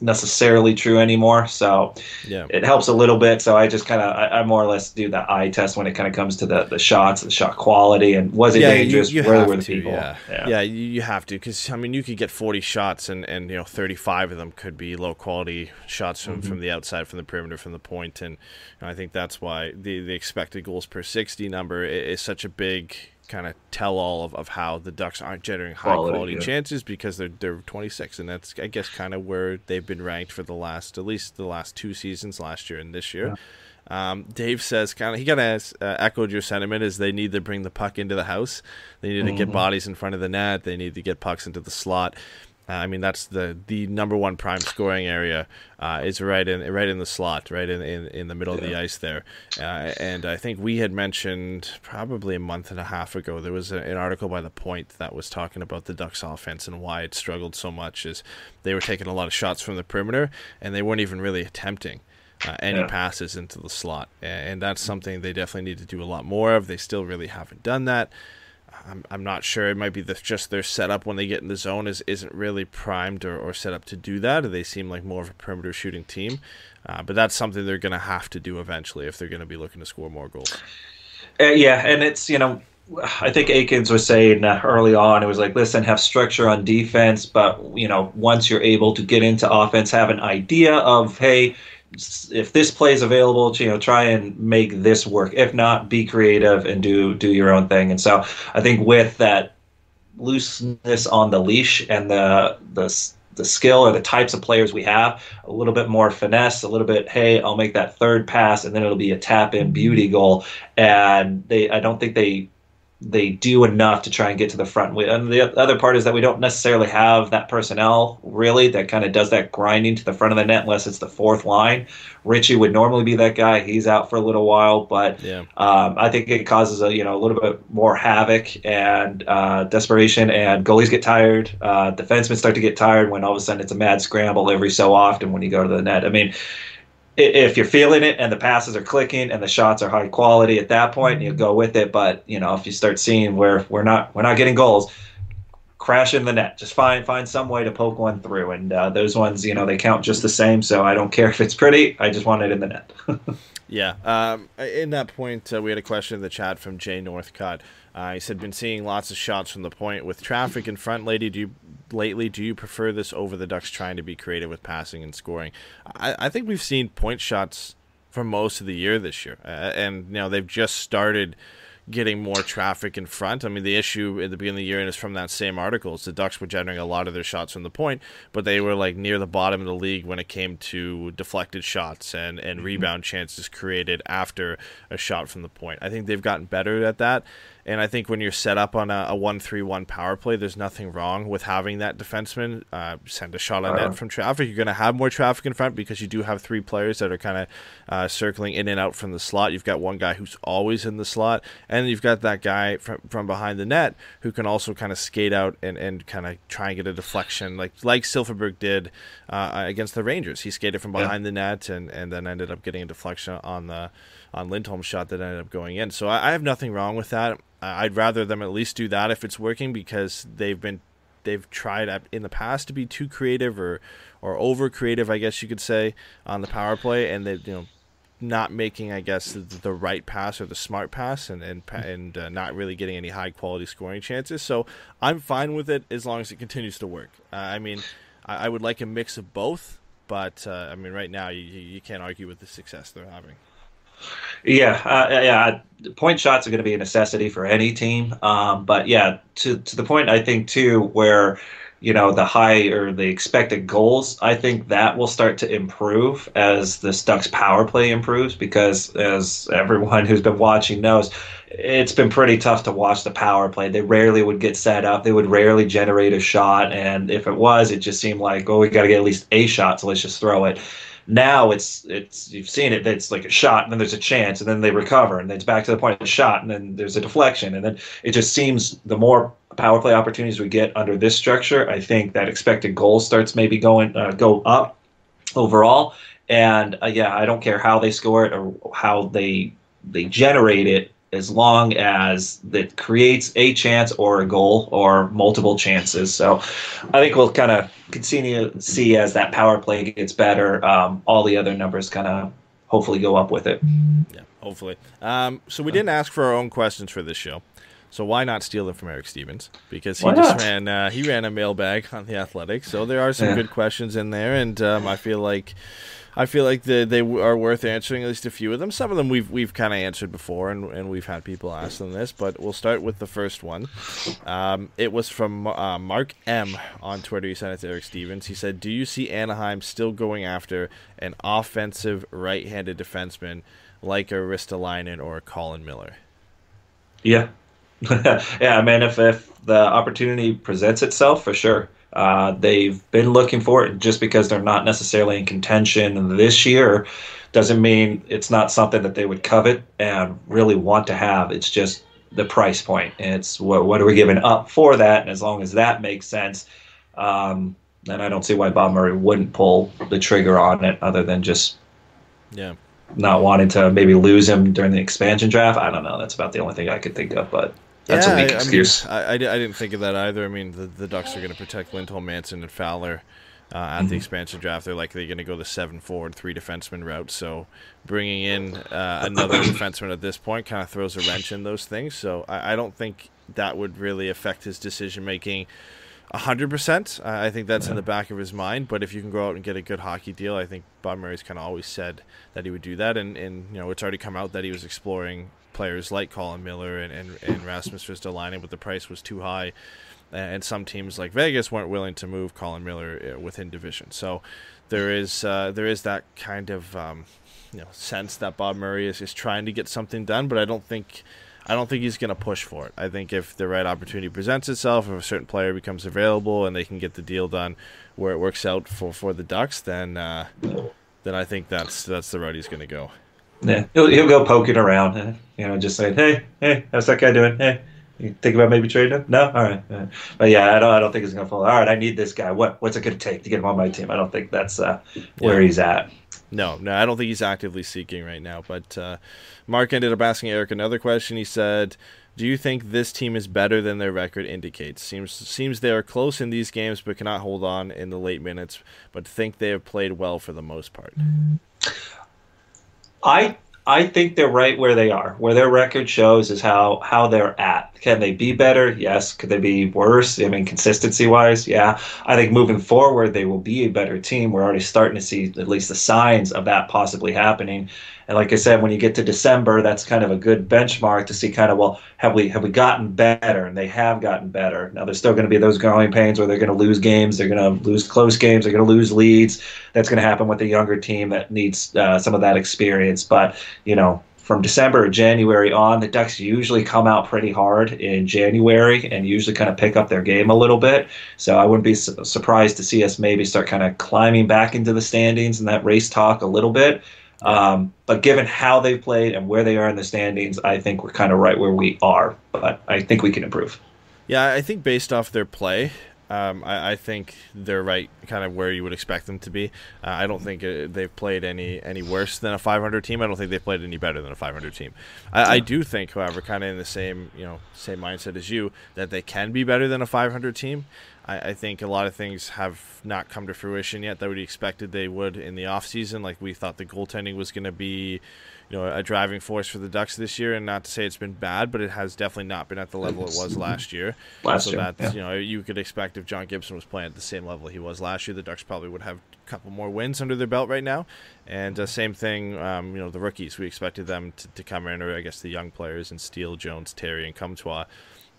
D: necessarily true anymore. So
C: Yeah.
D: it helps a little bit. So I just kind of I, I more or less do the eye test when it kind of comes to the, the shots, the shot quality, and was it
C: yeah,
D: dangerous?
C: You, you
D: Where were the
C: to,
D: people?
C: Yeah, yeah, you, you have to because I mean you could get 40 shots and, and you know 35 of them could be low quality shots from,
D: Mm-hmm.
C: from the outside, from the perimeter, from the point, and you know, I think that's why the the expected goals per 60 number i- is such a big kind of tell all of, of how the Ducks aren't generating high
D: Quality,
C: quality
D: yeah.
C: chances because they're they're 26 and that's I guess kind of where they've been ranked for the last at least the last two seasons last year and this year. Um, Dave says kind of he kind of uh, echoed your sentiment is they need to bring the puck into the house. They need to get bodies in front of the net. They need to get pucks into the slot. Uh, I mean, that's the the number one prime scoring area uh, is right in right in the slot, right in in, in the middle yeah. of the ice there. Uh, and I think we had mentioned probably a month and a half ago there was a, an article by the Point that was talking about the Ducks offense and why it struggled so much. Is they were taking a lot of shots from the perimeter and they weren't even really attempting. Uh, any yeah. passes into the slot, and that's something they definitely need to do a lot more of. They still really haven't done that. I'm, I'm not sure. It might be the, just their setup when they get in the zone is isn't really primed or, or set up to do that. They seem like more of a perimeter shooting team, uh, but that's something they're going to have to do eventually if they're going to be looking to score more goals.
D: Uh, yeah, and it's you know I think Eakins was saying early on, it was like, listen, have structure on defense, but you know, once you're able to get into offense, have an idea of, hey, if this play is available, you know, try and make this work. If not, be creative and do do your own thing. And so I think with that looseness on the leash and the the the skill or the types of players we have, a little bit more finesse, a little bit, hey, I'll make that third pass and then it'll be a tap in beauty goal. And they I don't think they they do enough to try and get to the front. And the other part is that we don't necessarily have that personnel really that kind of does that grinding to the front of the net unless it's the fourth line. Ritchie would normally be that guy. He's out for a little while, but yeah. um, I think it causes a you know a little bit more havoc and uh, desperation. And goalies get tired. Uh, defensemen start to get tired when all of a sudden it's a mad scramble every so often when you go to the net. I mean if you're feeling it and the passes are clicking and the shots are high quality at that point, you go with it. But you know, if you start seeing where we're not we're not getting goals, crash in the net. Just find find some way to poke one through. And uh, those ones, you know, they count just the same. So I don't care if it's pretty. I just want it in the net.
C: yeah. Um, in that point, uh, we had a question in the chat from Jay Northcott. Uh, he said, "Been seeing lots of shots from the point with traffic in front, lady. Do you lately? Do you prefer this over the Ducks trying to be creative with passing and scoring? I, I think we've seen point shots for most of the year this year, uh, and you know they've just started." getting more traffic in front. I mean, the issue at the beginning of the year, and it's from that same article, is the Ducks were generating a lot of their shots from the point, but they were like near the bottom of the league when it came to deflected shots and, and mm-hmm. rebound chances created after a shot from the point. I think they've gotten better at that. And I think when you're set up on a, a one-three-one power play, there's nothing wrong with having that defenseman uh, send a shot on uh, net from traffic. You're going to have more traffic in front because you do have three players that are kind of uh, circling in and out from the slot. You've got one guy who's always in the slot, and you've got that guy from, from behind the net who can also kind of skate out and, and kind of try and get a deflection, like like Silfverberg did uh, against the Rangers. He skated from behind yeah. the net and, and then ended up getting a deflection on the on Lindholm's shot that ended up going in. So I, I have nothing wrong with that. I'd rather them at least do that if it's working because they've been they've tried in the past to be too creative or or over creative, I guess you could say, on the power play, and they you know not making I guess the, the right pass or the smart pass, and and and uh, not really getting any high quality scoring chances. So I'm fine with it as long as it continues to work. Uh, I mean, I, I, would like a mix of both, but uh, I mean, right now you you can't argue with the success they're having.
D: Yeah, uh, yeah. Point shots are going to be a necessity for any team. Um, but yeah, to to the point, I think too, where you know the high or the expected goals, I think that will start to improve as the Ducks power play improves. Because as everyone who's been watching knows, it's been pretty tough to watch the power play. They rarely would get set up. They would rarely generate a shot, and if it was, it just seemed like, oh, we got to get at least a shot, so let's just throw it. Now it's it's you've seen it. It's like a shot, and then there's a chance, and then they recover, and then it's back to the point of the shot, and then there's a deflection, and then it just seems the more power play opportunities we get under this structure, I think that expected goal starts maybe going uh, go up overall. And uh, yeah, I don't care how they score it or how they they generate it as long as that creates a chance or a goal or multiple chances. So I think we'll kind of continue to see as that power play gets better, um, all the other numbers kind of hopefully go up with it.
C: Yeah, hopefully. Um, so we didn't ask for our own questions for this show. So why not steal them from Eric Stephens? Because he just ran uh, he ran a mailbag on the Athletics. So there are some yeah. good questions in there, and um, I feel like I feel like the, they are worth answering at least a few of them. Some of them we've we've kind of answered before, and, and we've had people ask them this. But we'll start with the first one. Um, it was from uh, Mark M on Twitter. He sent it to Eric Stephens. He said, "Do you see Anaheim still going after an offensive right-handed defenseman like a or Colin Miller?"
D: Yeah, yeah. I mean, if if the opportunity presents itself, for sure. Uh, they've been looking for it just because they're not necessarily in contention this year doesn't mean it's not something that they would covet and really want to have. It's just the price point. It's what what are we giving up for that? And as long as that makes sense, um, then I don't see why Bob Murray wouldn't pull the trigger on it, other than just
C: Yeah.
D: not wanting to maybe lose him during the expansion draft. I don't know. That's about the only thing I could think of, but that's
C: yeah,
D: a weak
C: I-
D: excuse.
C: I, mean, I, I, didn't think of that either. I mean, the, the Ducks are going to protect Lindholm, Manson, and Fowler uh, at the expansion draft. They're likely going to go the seven forward, three defenseman route. So bringing in uh, another defenseman at this point kind of throws a wrench in those things. So I, I don't think that would really affect his decision making. hundred percent. I think that's in the back of his mind. But if you can go out and get a good hockey deal, I think Bob Murray's kind of always said that he would do that. And, and you know, it's already come out that he was exploring players like Colin Miller and, and, and Rasmus Ristolainen, but the price was too high. And some teams like Vegas weren't willing to move Colin Miller uh, within division. So there is uh, there is that kind of um, you know sense that Bob Murray is, is trying to get something done, but I don't think I don't think he's going to push for it. I think if the right opportunity presents itself, if a certain player becomes available and they can get the deal done where it works out for, for the Ducks, then uh, then I think that's that's the route he's going to go.
D: Yeah, he'll he'll go poking around, you know, just saying, "Hey, hey, how's that guy doing? Hey, you think about maybe trading him? No, all right." Uh, but yeah, I don't, I don't think he's gonna fall. All right, I need this guy. What what's it gonna take to get him on my team? I don't think that's uh, where
C: Yeah.
D: he's at.
C: No, no, I don't think he's actively seeking right now. But uh, Mark ended up asking Eric another question. He said, "Do you think this team is better than their record indicates? Seems seems they are close in these games, but cannot hold on in the late minutes. But think they have played well for the most part."
D: I I think they're right where they are. Where their record shows is how how they're at. Can they be better? Yes. Could they be worse? I mean, consistency wise, yeah. I think moving forward, they will be a better team. We're already starting to see at least the signs of that possibly happening. And like I said, when you get to December, that's kind of a good benchmark to see kind of well, have we have we gotten better? And they have gotten better. Now there's still going to be those growing pains where they're going to lose games, they're going to lose close games, they're going to lose leads. That's going to happen with a younger team that needs uh, some of that experience. But you know, from December or January on, the Ducks usually come out pretty hard in January and usually kind of pick up their game a little bit. So I wouldn't be su- surprised to see us maybe start kind of climbing back into the standings and that race talk a little bit. Um, but given how they've played and where they are in the standings, I think we're kind of right where we are. But I think we can improve.
C: Yeah, I think based off their play, um, I, I think they're right, kind of where you would expect them to be. Uh, I don't think uh, they've played any any worse than a 500 team. I don't think they've played any better than a 500 team. I, I do think, however, kind of in the same you know same mindset as you, that they can be better than a 500 team. I, I think a lot of things have not come to fruition yet that we expected they would in the offseason. Like we thought the goaltending was going to be you know a driving force for the Ducks this year, and not to say it's been bad, but it has definitely not been at the level it was last year.
D: Last
C: so
D: year,
C: that's
D: yeah.
C: you know you could expect if John Gibson was playing at the same level he was last year, the Ducks probably would have a couple more wins under their belt right now. And uh, same thing, um, you know the rookies we expected them to, to come in, or I guess the young players and Steele, Jones, Terry, and Comtois.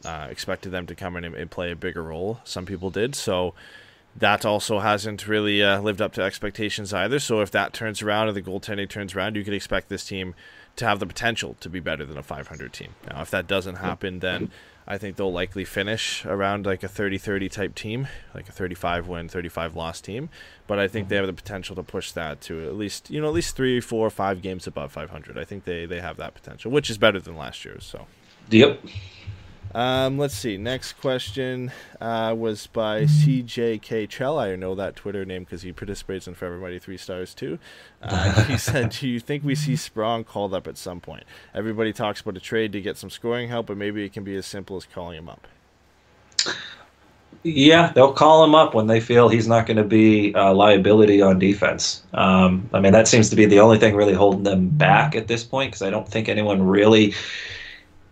C: Uh, expected them to come in and, and play a bigger role. Some people did. So that also hasn't really uh, lived up to expectations either. So if that turns around or the goaltending turns around, you could expect this team to have the potential to be better than a 500 team. Now, if that doesn't happen, then I think they'll likely finish around like a 30-30 type team, like a 35 win, 35 loss team. But I think they have the potential to push that to at least you know at least three, four, five games above 500. I think they they have that potential, which is better than last year's. So.
D: Yep.
C: Um, let's see. Next question uh, was by CJK Chell. I know that Twitter name because he participates in Forever Mighty Three Stars too. Uh, he said, "Do you think we see Sprong called up at some point? Everybody talks about a trade to get some scoring help, but maybe it can be as simple as calling him up."
D: Yeah, they'll call him up when they feel he's not going to be a liability on defense. Um, I mean, that seems to be the only thing really holding them back at this point because I don't think anyone really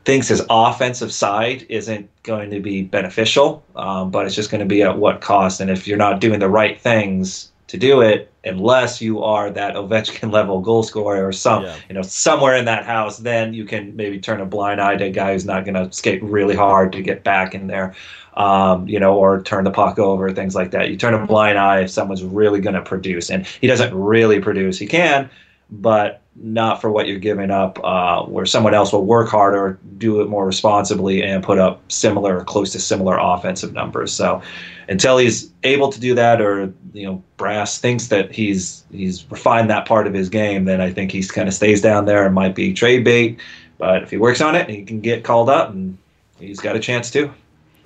D: thinks his offensive side isn't going to be beneficial, um, but it's just going to be at what cost. And if you're not doing the right things to do it, unless you are that Ovechkin level goal scorer or some,
C: Yeah.
D: you know, somewhere in that house, then you can maybe turn a blind eye to a guy who's not going to skate really hard to get back in there, um, you know, or turn the puck over, things like that. You turn a blind eye if someone's really going to produce, and he doesn't really produce. He can, but not for what you're giving up, uh, where someone else will work harder, do it more responsibly, and put up similar, close to similar offensive numbers. So until he's able to do that, or you know, Brass thinks that he's he's refined that part of his game, then I think he's kind of stays down there and might be trade bait. But if he works on it, he can get called up, and he's got a chance too.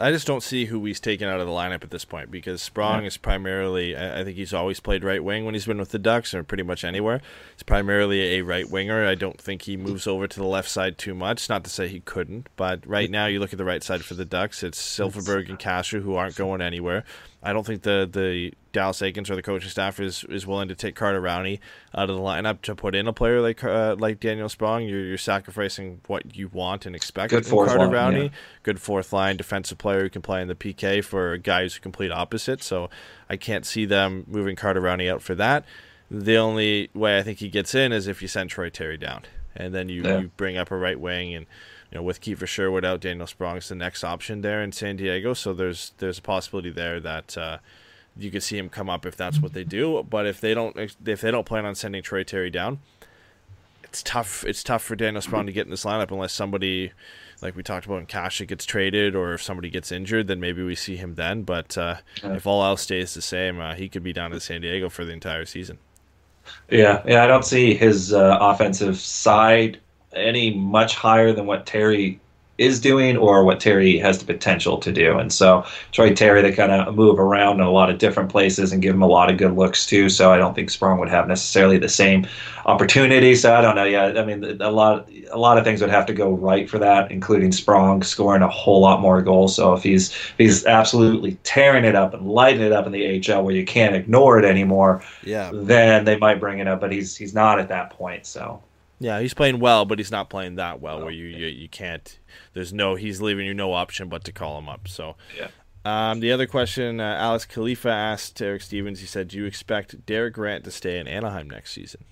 C: I just don't see who he's taken out of the lineup at this point because Sprong yeah. is primarily. I think he's always played right wing when he's been with the Ducks, or pretty much anywhere. He's primarily a right winger. I don't think he moves over to the left side too much. Not to say he couldn't, but right now you look at the right side for the Ducks. It's Silfverberg and Kase who aren't going anywhere. I don't think the the Dallas Eakins or the coaching staff is, is willing to take Carter Rowney out of the lineup to put in a player like uh, like Daniel Sprong. You're, you're sacrificing what you want and expect
D: Good from Carter
C: line, Rowney.
D: Yeah.
C: Good fourth line defensive player who can play in the PK for guys who complete opposite. So I can't see them moving Carter Rowney out for that. The only way I think he gets in is if you send Troy Terry down, and then you, yeah. you bring up a right wing and you know, with Kiefer Sherwood out, Daniel Sprong's the next option there in San Diego. So there's there's a possibility there that uh, you could see him come up if that's what they do. But if they don't if they don't plan on sending Troy Terry down, it's tough. It's tough for Daniel Sprong to get in this lineup unless somebody like we talked about in Kase gets traded or if somebody gets injured, then maybe we see him then. But uh, if all else stays the same, uh, he could be down in San Diego for the entire season.
D: Yeah, yeah, I don't see his uh, offensive side any much higher than what Terry is doing or what Terry has the potential to do. And so Troy Terry, they kind of move around in a lot of different places and give him a lot of good looks too. So I don't think Sprong would have necessarily the same opportunity. So I don't know. Yeah, I mean, a lot, a lot of things would have to go right for that, including Sprong scoring a whole lot more goals. So if he's if he's absolutely tearing it up and lighting it up in the AHL where you can't ignore it anymore,
C: yeah,
D: then they might bring it up. But he's he's not at that point. So
C: yeah, he's playing well, but he's not playing that well. Where you, you you can't. There's no. He's leaving you no option but to call him up. So
D: yeah.
C: Um, the other question, uh, Alex Khalifa asked Eric Stephens. He said, "Do you expect Derek Grant to stay in Anaheim next season?"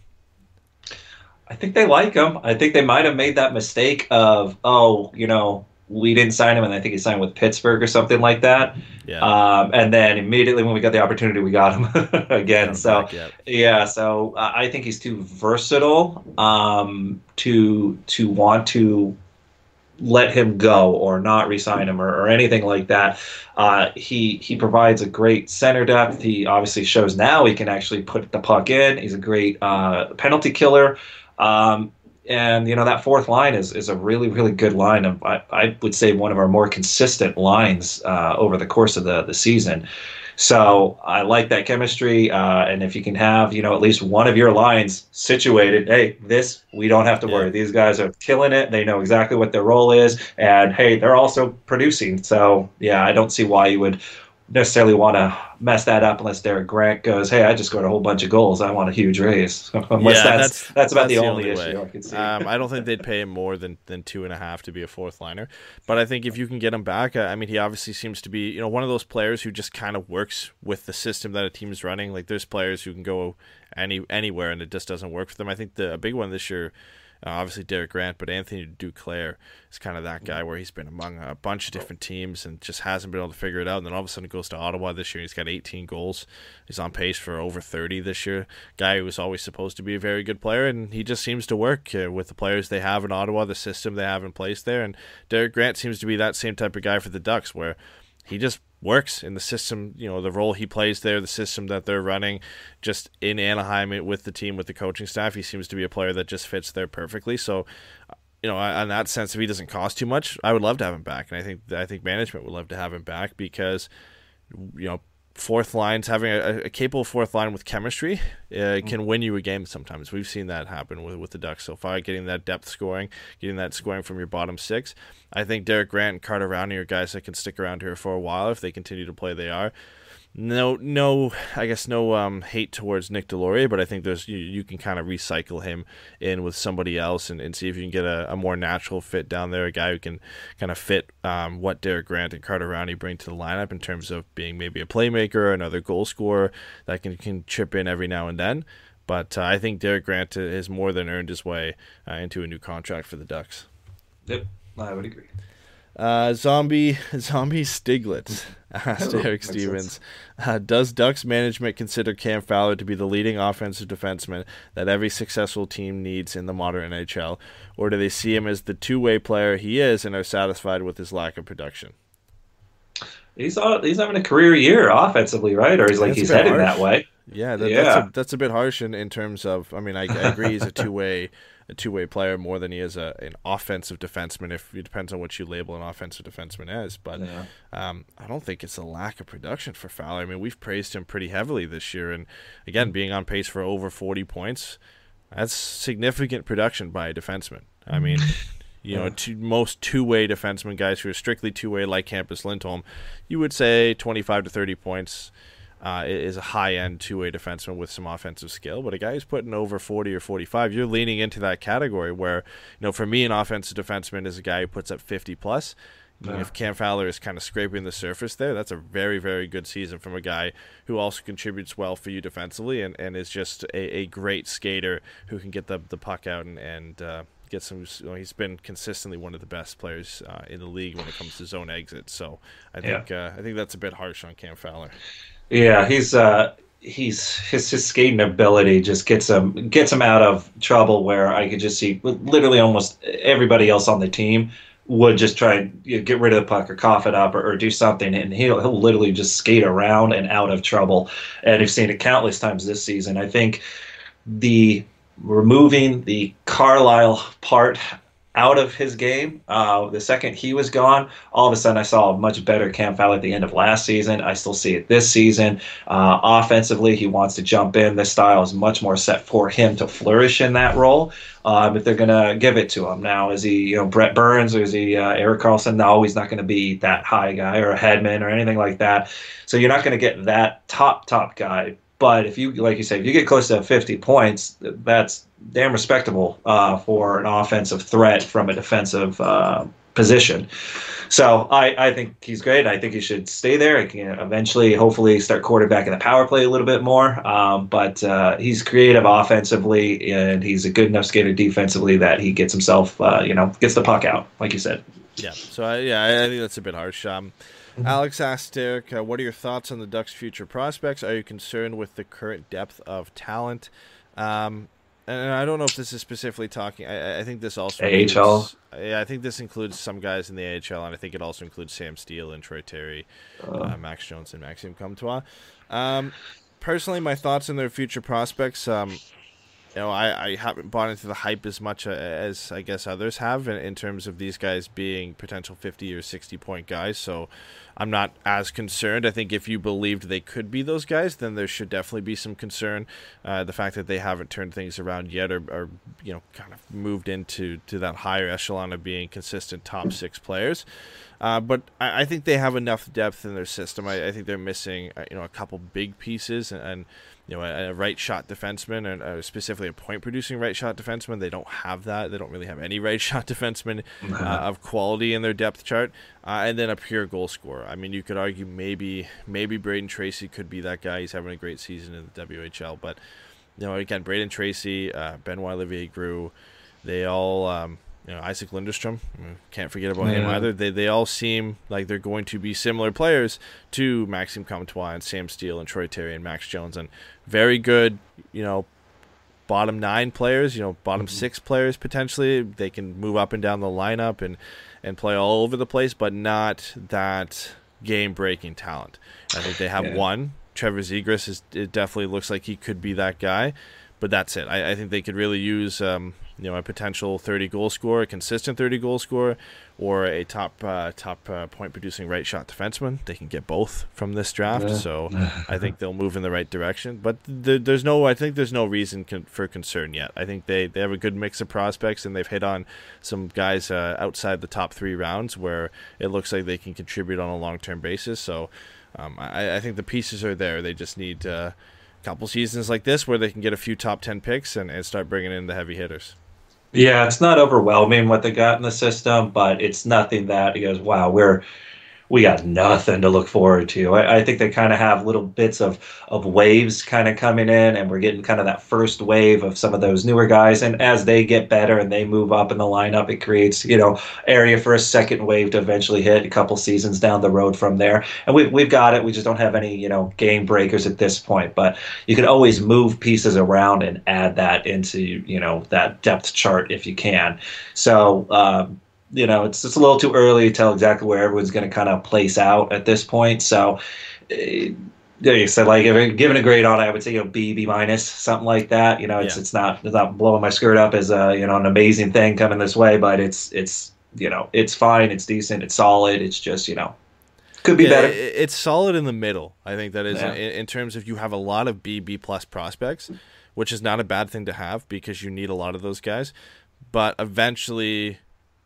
D: I think they like him. I think they might have made that mistake of, oh, you know, we didn't sign him, and I think he signed with Pittsburgh or something like that.
C: Yeah.
D: Um, and then immediately when we got the opportunity, we got him again. So
C: back,
D: yeah, so uh, I think he's too versatile um, to to want to let him go or not resign him or, or anything like that. Uh, he he provides a great center depth. He obviously shows now he can actually put the puck in. He's a great uh, penalty killer. Um, and you know that fourth line is, is a really really good line of I, I would say one of our more consistent lines uh, over the course of the, the season. So I like that chemistry uh, and if you can have you know at least one of your lines situated hey this we don't have to worry. These guys are killing it. They know exactly what their role is. And hey they're also producing. So yeah I don't see why you would necessarily want to mess that up unless Derek Grant goes, "Hey, I just scored a whole bunch of goals. I want a huge raise." unless
C: yeah,
D: that's, that's, that's about
C: that's
D: the, the, only,
C: only
D: issue I could see.
C: Um, I don't think they'd pay him more than, than two and a half to be a fourth liner, but I think if you can get him back, I mean, he obviously seems to be you know one of those players who just kind of works with the system that a team is running. Like there's players who can go any anywhere and it just doesn't work for them. I think the a big one this year uh, obviously Derek Grant, but Anthony Duclair is kind of that guy where he's been among a bunch of different teams and just hasn't been able to figure it out. And then all of a sudden he goes to Ottawa this year. He's got 18 goals. He's on pace for over 30 this year. Guy who was always supposed to be a very good player, and he just seems to work uh, with the players they have in Ottawa, the system they have in place there. And Derek Grant seems to be that same type of guy for the Ducks, where he just works in the system, you know, the role he plays there, the system that they're running, just in Anaheim with the team, with the coaching staff. He seems to be a player that just fits there perfectly. So, you know, in that sense, if he doesn't cost too much, I would love to have him back, and I think I think management would love to have him back because, you know, fourth lines having a, a, capable fourth line with chemistry uh, mm-hmm. can win you a game sometimes. We've seen that happen with, with the ducks so far getting that depth scoring getting that scoring from your bottom six. I think derek grant and carter rowney are guys that can stick around here for a while if they continue to play they are no, no, I guess no um, hate towards Nick Deslauriers, but I think there's you, you can kind of recycle him in with somebody else and, and see if you can get a, a more natural fit down there, a guy who can kind of fit um, what Derek Grant and Carter Rowney bring to the lineup in terms of being maybe a playmaker, another goal scorer that can, can chip in every now and then. But uh, I think Derek Grant has more than earned his way uh, into a new contract for the Ducks.
D: Yep, I would agree.
C: Uh, zombie Zombie Stiglitz asked Eric Stephens, uh, does Ducks management consider Cam Fowler to be the leading offensive defenseman that every successful team needs in the modern NHL, or do they see him as the two-way player he is and are satisfied with his lack of production?
D: He's all, he's having a career year offensively, right? Or he's like
C: That's
D: he's heading
C: harsh.
D: that way.
C: Yeah, that,
D: Yeah.
C: That's, a, that's a bit harsh in, in terms of. I mean, I, I agree he's a two way a two way player more than he is a an offensive defenseman. If it depends on what you label an offensive defenseman as, but
D: Yeah.
C: um, I don't think it's a lack of production for Fowler. I mean, we've praised him pretty heavily this year, and again, being on pace for over forty points, that's significant production by a defenseman. I mean. You know, two, most two-way defensemen, guys who are strictly two-way, like Hampus Lindholm, you would say 25 to 30 points uh, is a high-end two-way defenseman with some offensive skill. But a guy who's putting over 40 or 45, you're leaning into that category where, you know, for me, an offensive defenseman is a guy who puts up 50 plus. Mean, If Cam Fowler is kind of scraping the surface there, that's a very, very good season from a guy who also contributes well for you defensively and, and is just a, a great skater who can get the, the puck out and, and uh, get some. You know, he's been consistently one of the best players uh, in the league when it comes to zone exits. So I
D: Yeah.
C: think uh, I think that's a bit harsh on Cam Fowler.
D: Yeah, he's uh he's his his skating ability just gets him gets him out of trouble where I could just see literally almost everybody else on the team would just try you know, get rid of the puck or cough it up or, or do something and he'll he'll literally just skate around and out of trouble and I've seen it countless times this season. I think the removing the Carlyle part out of his game. Uh, the second he was gone, all of a sudden I saw a much better Cam Fowler at the end of last season. I still see it this season. Uh, offensively, he wants to jump in. This style is much more set for him to flourish in that role. Um, if they're going to give it to him now, is he you know Brent Burns or is he uh, Erik Karlsson? No, he's not going to be that high guy or a headman or anything like that. So you're not going to get that top top guy. But if you, like you say, if you get close to 50 points, that's damn respectable uh, for an offensive threat from a defensive uh, position. So I, I think he's great. I think he should stay there. He can eventually, hopefully, start quarterbacking the power play a little bit more. Um, but uh, he's creative offensively, and he's a good enough skater defensively that he gets himself, uh, you know, gets the puck out, like you said.
C: Yeah. So I, yeah, I I think that's a bit harsh. Um, Alex asked Derek, uh, "What are your thoughts on the Ducks' future prospects? Are you concerned with the current depth of talent?" Um, and I don't know if this is specifically talking. I, I think this also
D: AHL?
C: includes- yeah, I think this includes some guys in the AHL, and I think it also includes Sam Steele and Troy Terry, uh, Max Jones, and Maxim Comtois. Um, personally, my thoughts on their future prospects. Um, you know, I, I haven't bought into the hype as much uh, as I guess others have in, in terms of these guys being potential 50 or 60 point guys. So I'm not as concerned. I think if you believed they could be those guys, then there should definitely be some concern. Uh, the fact that they haven't turned things around yet or, or, you know, kind of moved into to that higher echelon of being consistent top six players. Uh, but I, I think they have enough depth in their system. I, I think they're missing, uh, you know, a couple big pieces and, and you know, a, a right shot defenseman and uh, specifically a point producing right shot defenseman. They don't have that. They don't really have any right shot defensemen uh, of quality in their depth chart. Uh, and then a pure goal scorer. I mean, you could argue maybe maybe Brayden Tracey could be that guy. He's having a great season in the WHL, but you know, again, Brayden Tracey, uh, Benoit Olivier Groulx, they all, um, you know, Isac Lundeström, mm, can't forget about him either. They they all seem like they're going to be similar players to Maxim Comtois and Sam Steele and Troy Terry and Max Jones, and very good, you know, bottom nine players, you know, bottom six players potentially. They can move up and down the lineup and and play all over the place, but not that game breaking talent. I think they have
D: Yeah.
C: one. Trevor Zegras is it definitely looks like he could be that guy, but that's it. I, I think they could really use um, you know a potential 30 goal scorer, a consistent 30 goal scorer, or a top uh, top uh, point producing right shot defenseman. They can get both from this draft,
D: Yeah.
C: so I think they'll move in the right direction. But th- there's no, I think there's no reason con- for concern yet. I think they, they have a good mix of prospects, and they've hit on some guys uh, outside the top three rounds where it looks like they can contribute on a long term basis. So um, I, I think the pieces are there. They just need uh, couple seasons like this where they can get a few top ten picks and, and start bringing in the heavy hitters.
D: Yeah, it's not overwhelming what they got in the system, but it's nothing that he goes, wow, we're we got nothing to look forward to. I, I think they kind of have little bits of of waves kind of coming in, and we're getting kind of that first wave of some of those newer guys. And as they get better and they move up in the lineup, it creates you know area for a second wave to eventually hit a couple seasons down the road from there. And we we've got it. We just don't have any you know game breakers at this point, but you can always move pieces around and add that into you know that depth chart if you can. So. Um, you know, it's it's a little too early to tell exactly where everyone's going to kind of place out at this point. So, uh, like I said, like if given a grade on it, I would say you know B B minus something like that. You know, it's
C: Yeah.
D: it's not it's not blowing my skirt up as a you know an amazing thing coming this way, but it's it's you know it's fine, it's decent, it's solid. It's just you know could be
C: Yeah,
D: better.
C: It's solid in the middle. I think that is
D: Yeah.
C: in, in terms of you have a lot of B B plus prospects, which is not a bad thing to have because you need a lot of those guys. But eventually,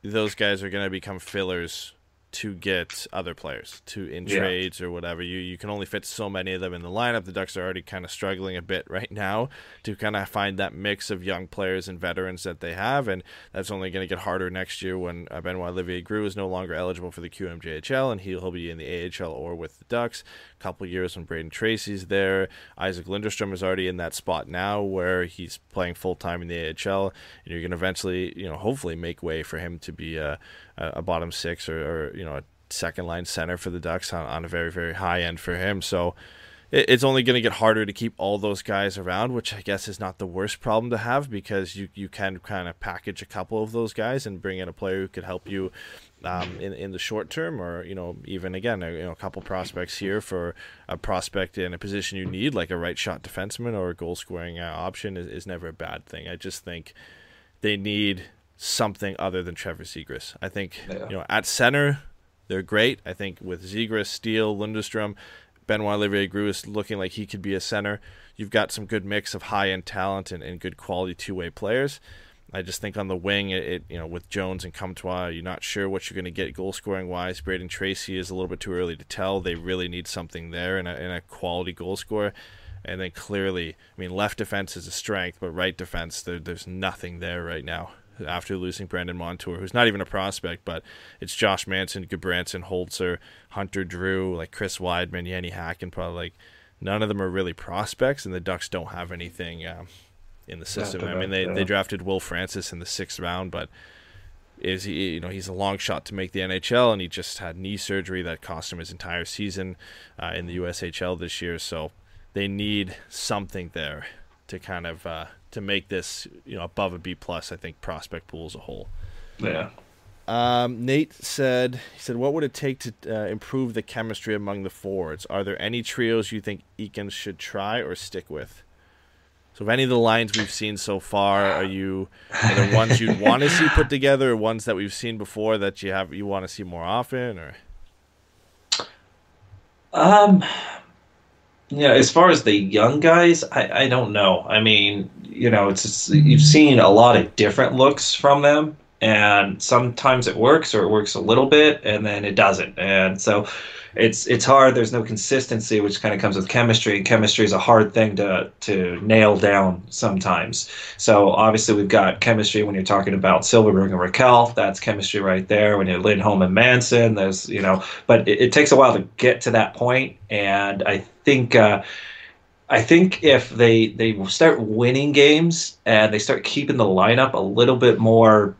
C: those guys are going to become fillers to get other players to in
D: Yeah.
C: trades or whatever. You you can only fit so many of them in the lineup. The Ducks are already kind of struggling a bit right now to kind of find that mix of young players and veterans that they have, and that's only going to get harder next year when uh, Benoit Olivier Groulx is no longer eligible for the QMJHL, and he'll, he'll be in the AHL or with the Ducks. Couple years when Brayden Tracey's there, Isac Lundeström is already in that spot now where he's playing full time in the AHL, and you're going to eventually, you know, hopefully make way for him to be a, a, bottom six or, or you know a second line center for the Ducks on, on a very very high end for him. So it, it's only going to get harder to keep all those guys around, which I guess is not the worst problem to have because you, you can kind of package a couple of those guys and bring in a player who could help you um, in in the short term, or you know even again a, you know a couple prospects here for a prospect in a position you need, like a right shot defenseman or a goal scoring uh, option, is, is never a bad thing. I just think they need something other than Trevor Zegras. I think
D: Yeah.
C: you know at center they're great. I think with Zegras, Steele, Lundeström, Benoit Olivier Groulx is looking like he could be a center. You've got some good mix of high end talent and, and good quality two way players. I just think on the wing, it, it you know with Jones and Comtois, you're not sure what you're going to get goal scoring wise. Brayden Tracey is a little bit too early to tell. They really need something there and a, and a quality goal scorer. And then clearly, I mean, left defense is a strength, but right defense, there, there's nothing there right now. After losing Brandon Montour, who's not even a prospect, but it's Josh Manson, Gudbranson, Holzer, Hunter Drew, like Chris Wideman, Jani Hakanpää, probably like none of them are really prospects, and the Ducks don't have anything um, in the system. I mean, they,
D: yeah.
C: they drafted Will Francis in the sixth round, but is he you know he's a long shot to make the NHL and he just had knee surgery that cost him his entire season uh, in the USHL this year so they need something there to kind of uh, to make this you know above a B plus I think prospect pool as a whole.
D: Yeah.
C: Um, Nate said he said what would it take to uh, improve the chemistry among the forwards? Are there any trios you think Eakins should try or stick with? So, of any of the lines we've seen so far, are you are there ones you'd want to see put together, or ones that we've seen before that you have you want to see more often, or
D: Um, yeah, as far as the young guys, I, I don't know. I mean, you know, it's, it's you've seen a lot of different looks from them, and sometimes it works or it works a little bit, and then it doesn't. And so, it's it's hard. There's no consistency, which kind of comes with chemistry. Chemistry is a hard thing to to nail down sometimes. So obviously, we've got chemistry when you're talking about Silfverberg and Rakell. That's chemistry right there. When you're Lindholm and Manson, there's you know, but it, it takes a while to get to that point, and I think. Uh, I think if they they start winning games and they start keeping the lineup a little bit more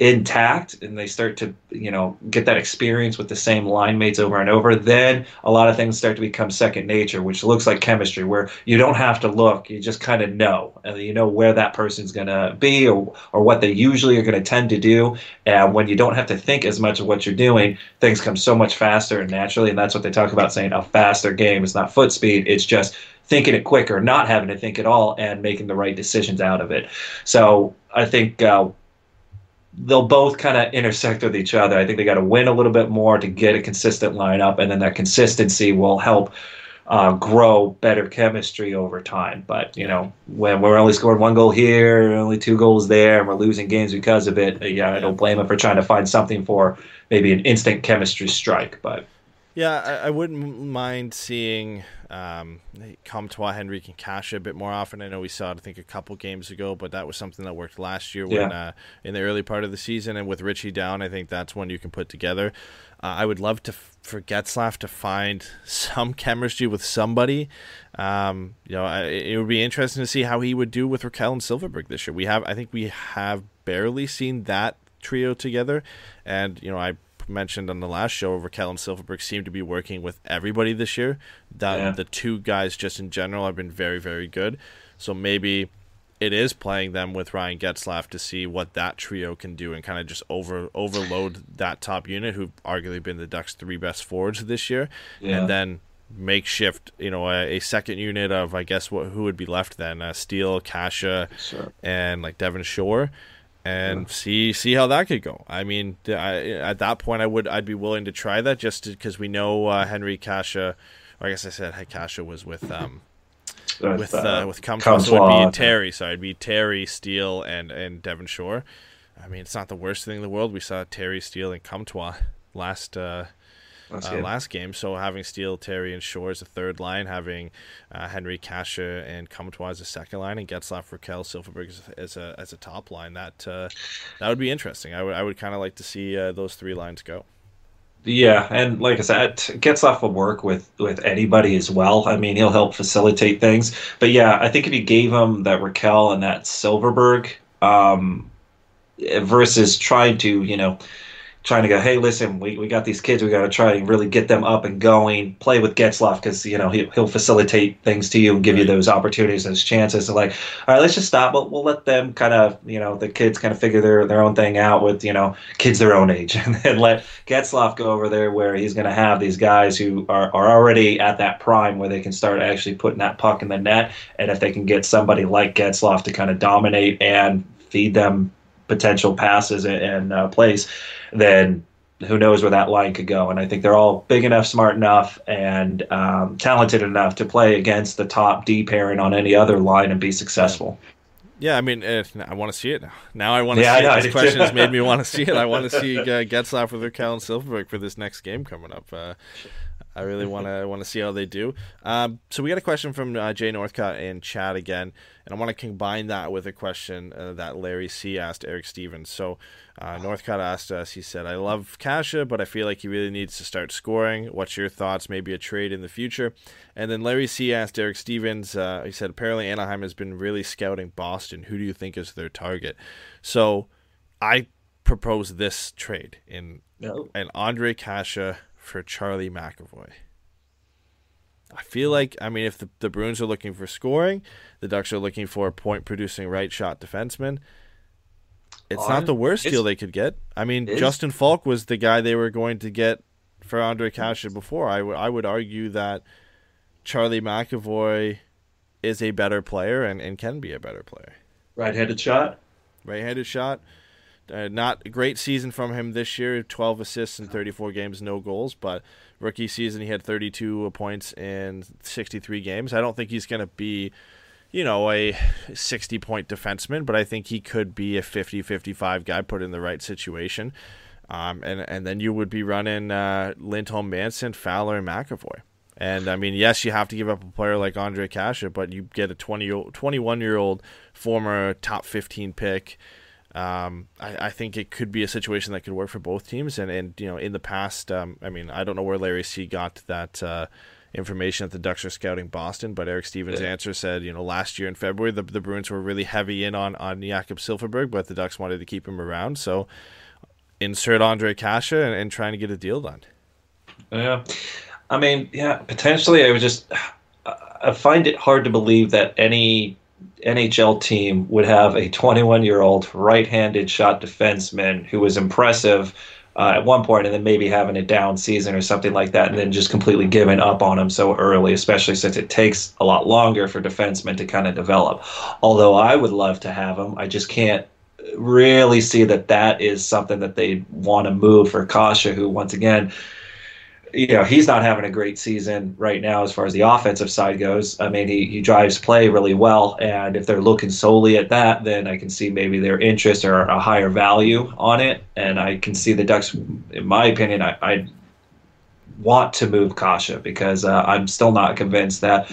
D: intact and they start to you know get that experience with the same line mates over and over then a lot of things start to become second nature which looks like chemistry where you don't have to look you just kind of know. And you know where that person's going to be or, or what they usually are going to tend to do. And when you don't have to think as much of what you're doing things come so much faster and naturally and that's what they talk about saying a faster game is not foot speed it's just thinking it quicker not having to think at all and making the right decisions out of it. So i think uh, they'll both kind of intersect with each other. I think they got to win a little bit more to get a consistent lineup, and then that consistency will help uh, grow better chemistry over time. But you know, when we're only scoring one goal here, only two goals there, and we're losing games because of it, yeah, I don't blame them for trying to find something for maybe an instant chemistry strike. But
C: Yeah, I, I wouldn't mind seeing um, Comtois, Henrique, and Kase a bit more often. I know we saw it, I think, a couple games ago, but that was something that worked last year when
D: Yeah.
C: uh, in the early part of the season. And with Ritchie down, I think that's one you can put together. Uh, I would love to f- for Getzlaf to find some chemistry with somebody. Um, you know, I, it would be interesting to see how he would do with Rakell and Silfverberg this year. We have, I think, we have barely seen that trio together, and you know, I mentioned on the last show, Rakell and Silfverberg seem to be working with everybody this year. That
D: Yeah.
C: the two guys just in general have been very, very good. So maybe it is playing them with Ryan Getzlaf to see what that trio can do and kind of just over overload that top unit, who've arguably been the Ducks' three best forwards this year,
D: Yeah.
C: and then makeshift, you know, a, a second unit of I guess what who would be left then? Uh, Steele, Kase,
D: Sure.
C: and like Devin Shore, and see see how that could go. I mean, I, at that point, I would I'd be willing to try that just because we know uh, Henry Kase. Or I guess I said Kase was with um with uh, with Comtois, so it'd be Terry. So it'd be Terry, Steele, and and Devin Shore. I mean, it's not the worst thing in the world. We saw Terry, Steele, and Comtois last uh,
D: That's
C: uh,
D: good.
C: last game. So having Steele, Terry, and Shore as a third line, having uh, Henry, Kase, and Comtois as a second line, and Getzlaf, Rakell, Silfverberg as, as a as a top line. That uh, that would be interesting. I would I would kind of like to see uh, those three lines go.
D: Yeah, and like I said, Getzlaf will work with with anybody as well. I mean, he'll help facilitate things. But yeah, I think if you gave him that Rakell and that Silfverberg, um, versus trying to, you know, trying to go, hey, listen, we, we got these kids, we got to try and really get them up and going. Play with Getzlaf because you know he, he'll facilitate things to you and give you those opportunities, those chances. So like, all right, let's just stop. But we'll let them kind of, you know, the kids kind of figure their their own thing out with you know kids their own age, and then let Getzlaf go over there where he's going to have these guys who are, are already at that prime where they can start actually putting that puck in the net. And if they can get somebody like Getzlaf to kind of dominate and feed them potential passes and, and uh, plays, then who knows where that line could go. And I think they're all big enough, smart enough, and um, talented enough to play against the top D pairing on any other line and be successful.
C: Yeah, I mean, uh, I want to see it now. Now I want to
D: Yeah, I
C: see
D: know, I
C: it. This question has made me want to see it. I want to see uh, Getzlaf with Rakell and Silfverberg for this next game coming up. Uh, I really want to want to see how they do. Um, so we got a question from uh, Jay Northcott in chat again, and I want to combine that with a question uh, that Larry C asked Eric Stephens. So uh, Northcott asked us. He said, "I love Kase, but I feel like he really needs to start scoring. What's your thoughts? Maybe a trade in the future." And then Larry C asked Eric Stephens. Uh, he said, "Apparently Anaheim has been really scouting Boston. Who do you think is their target?" So I propose this trade in
D: No.
C: an Ondrej Kase for Charlie McAvoy. I feel like I mean if the, the Bruins are looking for scoring, the Ducks are looking for a point producing right shot defenseman. It's not the worst deal they could get. I mean, Justin Faulk was the guy they were going to get for Ondrej Kase before. I would I would argue that Charlie McAvoy is a better player and, and can be a better player
D: Right-handed shot.
C: right-handed shot. Uh, not a great season from him this year. 12 assists in 34 games, no goals. But rookie season, he had 32 points in 63 games. I don't think he's going to be, you know, a 60-point defenseman, but I think he could be a 50-55 guy put in the right situation. Um, and and then you would be running uh, Lindholm, Manson, Fowler, and McAvoy. And I mean, yes, you have to give up a player like Ondrej Kase, but you get a 20, 21 year old former top 15 pick. Um, I, I think it could be a situation that could work for both teams. And, and you know, in the past, um, I mean, I don't know where Larry C got that uh, information that the Ducks are scouting Boston, but Eric Stephens'
D: Yeah.
C: answer said, you know, last year in February, the, the Bruins were really heavy in on, on Jakob Silfverberg, but the Ducks wanted to keep him around. So insert Ondrej Kase and, and trying to get a deal done.
D: Yeah, I mean, yeah, potentially. I would just, I find it hard to believe that any NHL team would have a 21 year old right handed shot defenseman who was impressive uh, at one point and then maybe having a down season or something like that and then just completely giving up on him so early, especially since it takes a lot longer for defensemen to kind of develop. Although I would love to have him, I just can't really see that that is something that they want to move for Kase, who once again, you know, he's not having a great season right now as far as the offensive side goes. I mean, he, he drives play really well, and if they're looking solely at that, then I can see maybe their interest or a higher value on it, and I can see the Ducks, in my opinion, I, I want to move Kase because uh, I'm still not convinced that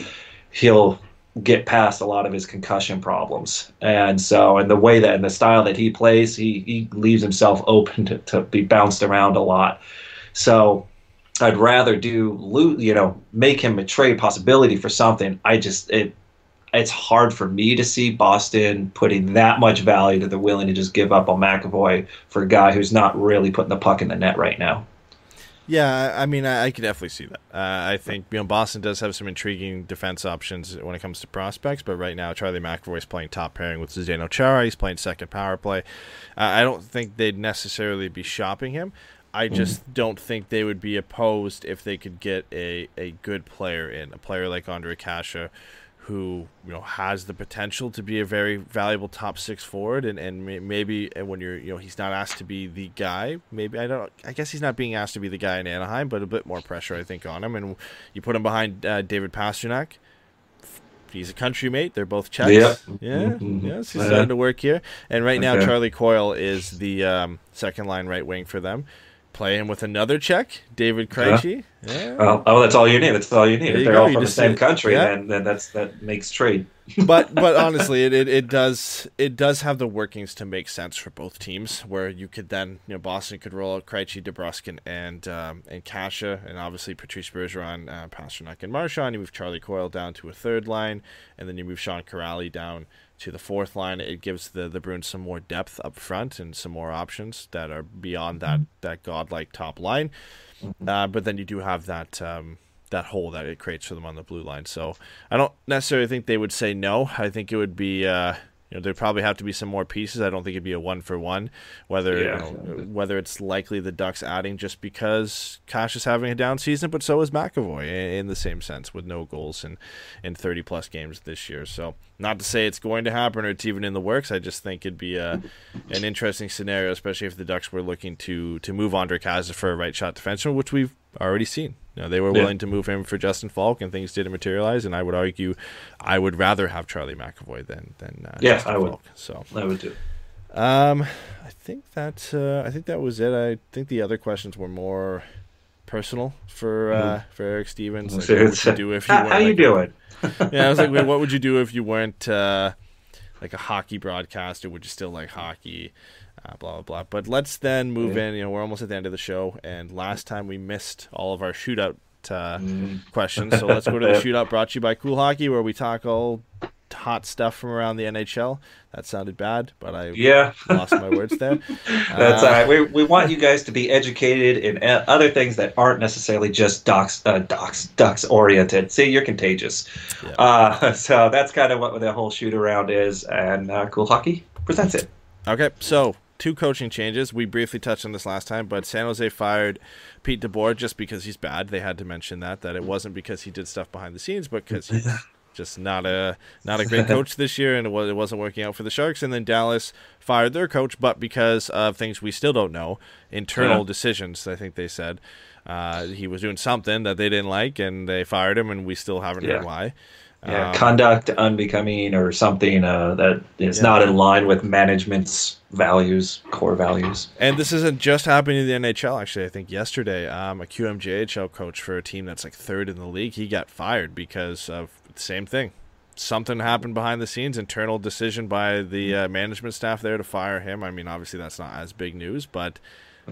D: he'll get past a lot of his concussion problems. And so, in the way that, in the style that he plays, he, he leaves himself open to, to be bounced around a lot. So, I'd rather do, you know, make him a trade possibility for something. I just, it, it's hard for me to see Boston putting that much value that they're willing to just give up on McAvoy for a guy who's not really putting the puck in the net right now.
C: Yeah, I mean, I, I could definitely see that. Uh, I think you know Boston does have some intriguing defense options when it comes to prospects, but right now Charlie McAvoy is playing top pairing with Zdeno Chara. He's playing second power play. Uh, I don't think they'd necessarily be shopping him. I just mm. don't think they would be opposed if they could get a, a good player in, a player like Ondrej Kase, who you know has the potential to be a very valuable top six forward, and and maybe when you're you know he's not asked to be the guy. Maybe I don't. I guess he's not being asked to be the guy in Anaheim, but a bit more pressure I think on him. And you put him behind uh, David Pastrnak. He's a country mate. They're both Czechs. Yeah, yeah, mm-hmm. yes. He's starting to work here. And right now, Charlie Coyle is the um, second line right wing for them play him with another Czech, David Krejci.
D: Yeah. yeah. Well, oh, that's all you need. That's all you need. There if they're all from the same country, yeah. then, then that's that makes trade.
C: but but honestly, it, it, it does it does have the workings to make sense for both teams. Where you could then you know Boston could roll out Krejci, DeBrusk, and um, and Kase, and obviously Patrice Bergeron, uh, Pastrnak, and Marchand. You move Charlie Coyle down to a third line, and then you move Sean Kuraly down to the fourth line. It gives the the Bruins some more depth up front and some more options that are beyond that that godlike top line. Mm-hmm. Uh, but then you do have that um, that hole that it creates for them on the blue line. So I don't necessarily think they would say no. I think it would be. Uh, you know, there'd probably have to be some more pieces. I don't think it'd be a one for one. Whether yeah. you know, whether it's likely the Ducks adding just because Kase is having a down season, but so is McAvoy in the same sense with no goals in in thirty plus games this year. So not to say it's going to happen or it's even in the works. I just think it'd be a an interesting scenario, especially if the Ducks were looking to to move Ondrej Kase for a right shot defenseman, which we've already seen. Know, they were willing yeah. to move him for Justin Faulk, and things didn't materialize. And I would argue, I would rather have Charlie McAvoy than than uh,
D: yeah,
C: Justin
D: I would.
C: Faulk. So
D: I would too.
C: Um, I think that uh, I think that was it. I think the other questions were more personal for uh, mm. for Eric Stephens. Like, what would you do if you
D: how, how you
C: like,
D: doing?
C: yeah, I was like, what would you do if you weren't uh, like a hockey broadcaster? Would you still like hockey? Uh, blah blah blah. But let's then move yeah. in. You know, we're almost at the end of the show, and last time we missed all of our shootout uh, mm. questions. So let's go to the shootout brought to you by Cool Hockey, where we talk all hot stuff from around the NHL. That sounded bad, but I
D: yeah
C: lost my words there.
D: That's uh, all right. We, we want you guys to be educated in uh, other things that aren't necessarily just docs uh, docs ducks oriented. See, you're contagious. Yeah. Uh, so that's kind of what the whole shoot around is, and uh, Cool Hockey presents it.
C: Okay, so two coaching changes. We briefly touched on this last time, but San Jose fired Pete DeBoer just because he's bad. They had to mention that that it wasn't because he did stuff behind the scenes, but because he's just not a not a great coach this year, and it, was, it wasn't working out for the Sharks. And then Dallas fired their coach, but because of things we still don't know, internal yeah. decisions. I think they said uh, he was doing something that they didn't like, and they fired him, and we still haven't yeah. heard why
D: yeah, um, conduct unbecoming or something uh, that is yeah. not in line with management's values, core values.
C: And this isn't just happening in the NHL. Actually, I think yesterday, um, a QMJHL coach for a team that's like third in the league, he got fired because of the same thing. Something happened behind the scenes, internal decision by the uh, management staff there to fire him. I mean, obviously that's not as big news, but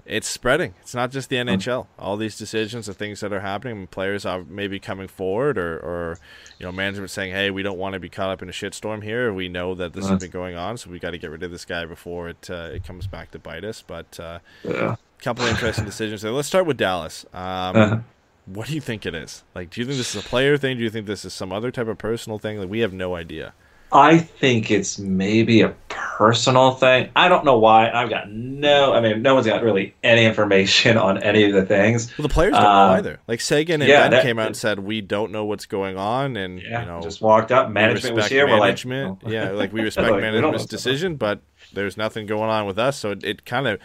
C: it's spreading. It's not just the NHL. All these decisions are things that are happening. Players are maybe coming forward, or, or you know, management saying, "Hey, we don't want to be caught up in a shitstorm here. We know that this has been going on, so we got to get rid of this guy before it uh, it comes back to bite us." But uh, yeah. a couple of interesting decisions there. Let's start with Dallas. Um, uh-huh. What do you think it is? Like, do you think this is a player thing? Do you think this is some other type of personal thing? Like, we have no idea.
D: I think it's maybe a personal thing. I don't know why. I've got no. I mean, no one's got really any information on any of the things.
C: Well, the players don't know um, either. Like Seguin and yeah, Ben that, came out and said, "We don't know what's going on," and
D: yeah,
C: you know,
D: just walked up. Management was here.
C: Management, like, yeah, like we respect like, management's decision, but there's nothing going on with us. So it, it kind of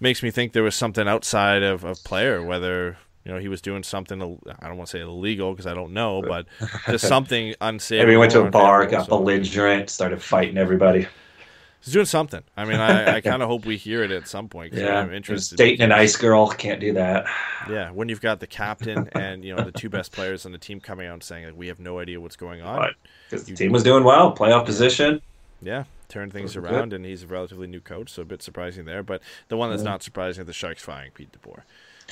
C: makes me think there was something outside of, of player, whether you know he was doing something I don't want to say illegal because I don't know, but just something unsafe.
D: Maybe he went to a bar, got so. belligerent, started fighting everybody.
C: He's doing something. I mean, I, I kind of hope we hear it at some point.
D: Yeah,
C: I'm interested.
D: dating an ice girl can't do that.
C: Yeah, when you've got the captain and you know the two best players on the team coming out and saying like we have no idea what's going on.
D: Because the team was doing well, playoff position.
C: Yeah, turn things
D: Good.
C: around, and he's a relatively new coach, so a bit surprising there. But the one that's not surprising is the Sharks firing Pete DeBoer.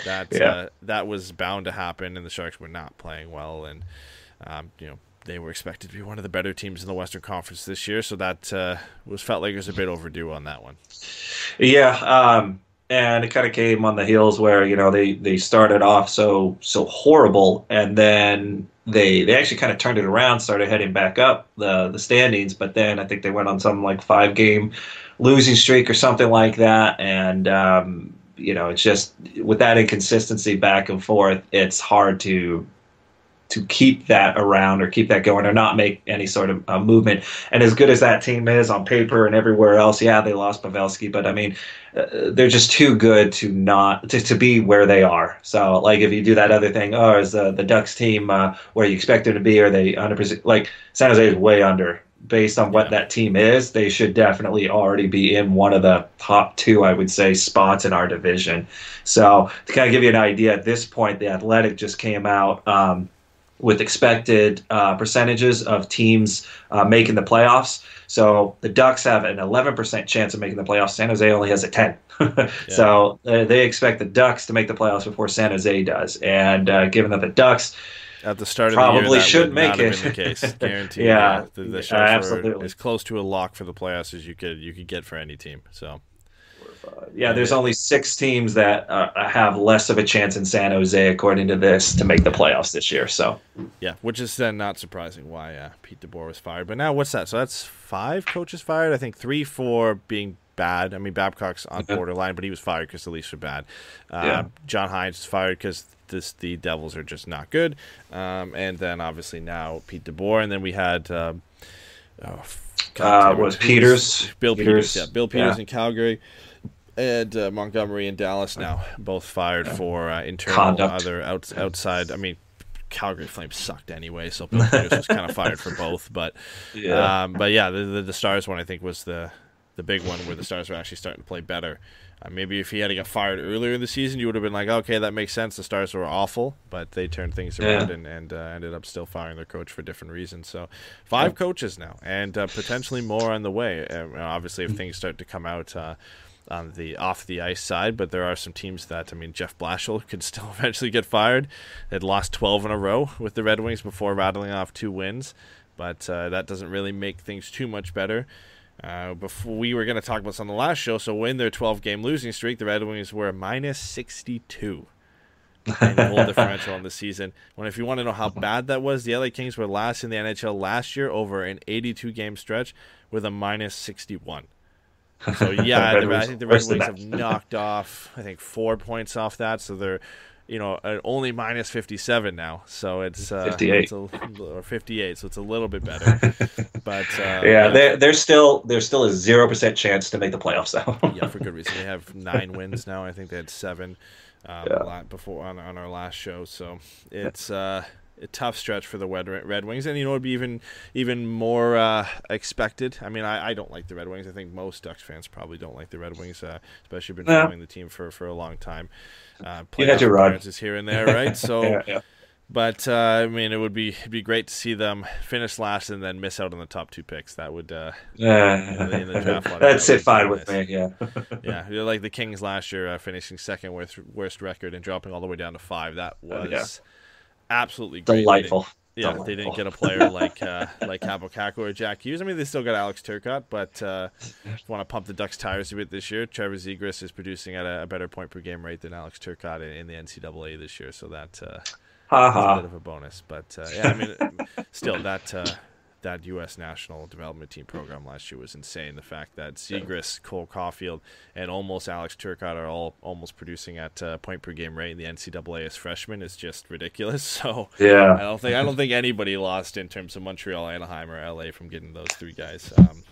C: That
D: Yeah.
C: uh, that was bound to happen, and the Sharks were not playing well, and um, you know they were expected to be one of the better teams in the Western Conference this year. So that uh, was felt like it was a bit overdue on that one.
D: Yeah, um, and it kind of came on the heels where you know they they started off so so horrible, and then they they actually kind of turned it around, started heading back up the the standings, but then I think they went on some like five game losing streak or something like that, and um, you know it's just with that inconsistency back and forth, it's hard to to keep that around or keep that going or not make any sort of uh, movement. And as good as that team is on paper and everywhere else, yeah, they lost Pavelski, but I mean, uh, they're just too good to not to, to be where they are. So like if you do that other thing, oh, is the the Ducks team uh, where you expect them to be? Are they under like San Jose is way under based on what that team is, they should definitely already be in one of the top two, I would say, spots in our division. So to kind of give you an idea, at this point, the Athletic just came out um, with expected uh, percentages of teams uh, making the playoffs. So the Ducks have an 11% chance of making the playoffs. San Jose only has a 10. So uh, they expect the Ducks to make the playoffs before San Jose does. And uh, given that the Ducks
C: At the start of
D: Probably
C: the year, that
D: should make it.
C: the case. Guaranteed.
D: Yeah,
C: the, the were
D: absolutely.
C: as close to a lock for the playoffs as you could you could get for any team. So
D: Yeah, there's only six teams that uh, have less of a chance in San Jose, according to this, to make the playoffs this year. So,
C: yeah, which is then not surprising why uh, Pete DeBoer was fired. But now what's that? So that's five coaches fired. I think three for being bad. I mean Babcock's on borderline, but he was fired because the Leafs were bad. Uh,
D: Yeah.
C: John Hynes is fired because this the Devils are just not good. Um, and then obviously now Pete DeBoer, and then we had. Um, oh,
D: Uh, was Peters?
C: Bill Peters,
D: Peters,
C: yeah, Bill Peters
D: yeah.
C: in Calgary, and uh, Montgomery in Dallas now, both fired for uh, internal
D: Conduct.
C: other outs, outside. I mean, Calgary Flames sucked anyway, so Bill Peters was kind of fired for both. But
D: Yeah.
C: um, but yeah, the, the the Stars one I think was the the big one where the Stars were actually starting to play better. Uh, maybe if he had got fired earlier in the season, you would have been like, okay, that makes sense. The Stars were awful, but they turned things around
D: Yeah.
C: and, and uh, ended up still firing their coach for different reasons. So five coaches now, and uh, potentially more on the way. Uh, obviously, if things start to come out. Uh, on the off the ice side, but there are some teams that I mean Jeff Blashill could still eventually get fired. They'd lost 12 in a row with the Red Wings before rattling off two wins, but uh, that doesn't really make things too much better. Uh, before we were going to talk about this on the last show, so in their 12 game losing streak, the Red Wings were minus 62 in goal differential on the season. When if you want to know how bad that was, the LA Kings were last in the NHL last year over an 82 game stretch with a minus 61. So yeah,
D: Red
C: the, I think the Red Wings have knocked off I think four points off that, so they're you know uh, only minus 57 now. So it's uh,
D: 58.
C: it's a, or 58, so it's a little bit better. but uh,
D: yeah, they're, they're still there's still a zero percent chance to make the playoffs though.
C: yeah, for good reason. They have nine wins now. I think they had seven um,
D: Yeah.
C: before on, on our last show. So it's uh, a tough stretch for the Red, Wings, and you know it'd be even even more uh, expected. I mean, I, I don't like the Red Wings. I think most Ducks fans probably don't like the Red Wings, uh, especially been
D: Yeah.
C: following the team for, for a long time. Uh,
D: You had your run.
C: appearances here and there, right? So.
D: yeah, yeah.
C: But uh, I mean, it would be it'd be great to see them finish last and then miss out on the top two picks. That would uh, in the draft lottery,
D: That'd sit fine with
C: nice.
D: me. Yeah.
C: yeah, like the Kings last year, uh, finishing second worst worst record and dropping all the way down to five. That was
D: Oh, yeah.
C: Absolutely great.
D: Delightful.
C: Yeah, they didn't get a player like uh, like Kaapo Kakko or Jack Hughes. I mean, they still got Alex Turcotte, but uh, if you want to pump the Ducks tires a bit this year, Trevor Zegras is producing at a, a better point per game rate than Alex Turcotte in, in the NCAA this year, so that uh,
D: Ha
C: that's a bit of a bonus. But uh, yeah, I mean, still that uh, that U.S. national development team program last year was insane. The fact that Zegras, Cole Caufield, and almost Alex Turcotte are all almost producing at uh, point per game rate in the NCAA as freshmen is just ridiculous. So
D: yeah, I
C: don't think I don't think anybody lost in terms of Montreal, Anaheim, or LA from getting those three guys. Um,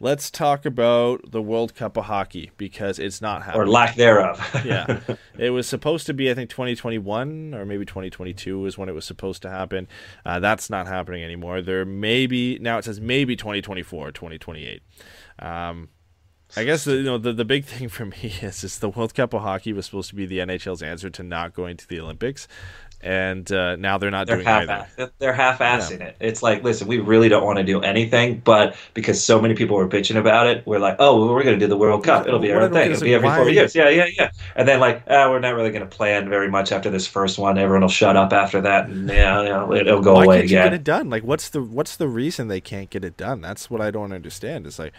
C: let's talk about the World Cup of Hockey because it's not happening.
D: or lack thereof.
C: yeah, it was supposed to be, I think, 2021 or maybe 2022 is when it was supposed to happen. Uh, that's not happening anymore. There may be now it says maybe 2024 2028. Um, I guess the, you know the, the big thing for me is is the World Cup of Hockey was supposed to be the NHL's answer to not going to the Olympics, and uh, now they're not
D: they're
C: doing
D: half
C: either.
D: they're half-assing it. It's like, listen, we really don't want to do anything, but because so many people were bitching about it, we're like, oh, well, we're going to do the World Cup. It'll be our
C: don't
D: thing. It'll be every four years. Yeah, yeah, yeah. And then like, ah, we're not really going to plan very much after this first one. Everyone will shut up after that, and yeah, you know, it'll go
C: Why
D: away
C: can't you
D: again.
C: get it done? Like, what's the what's the reason they can't get it done? That's what I don't understand. It's like,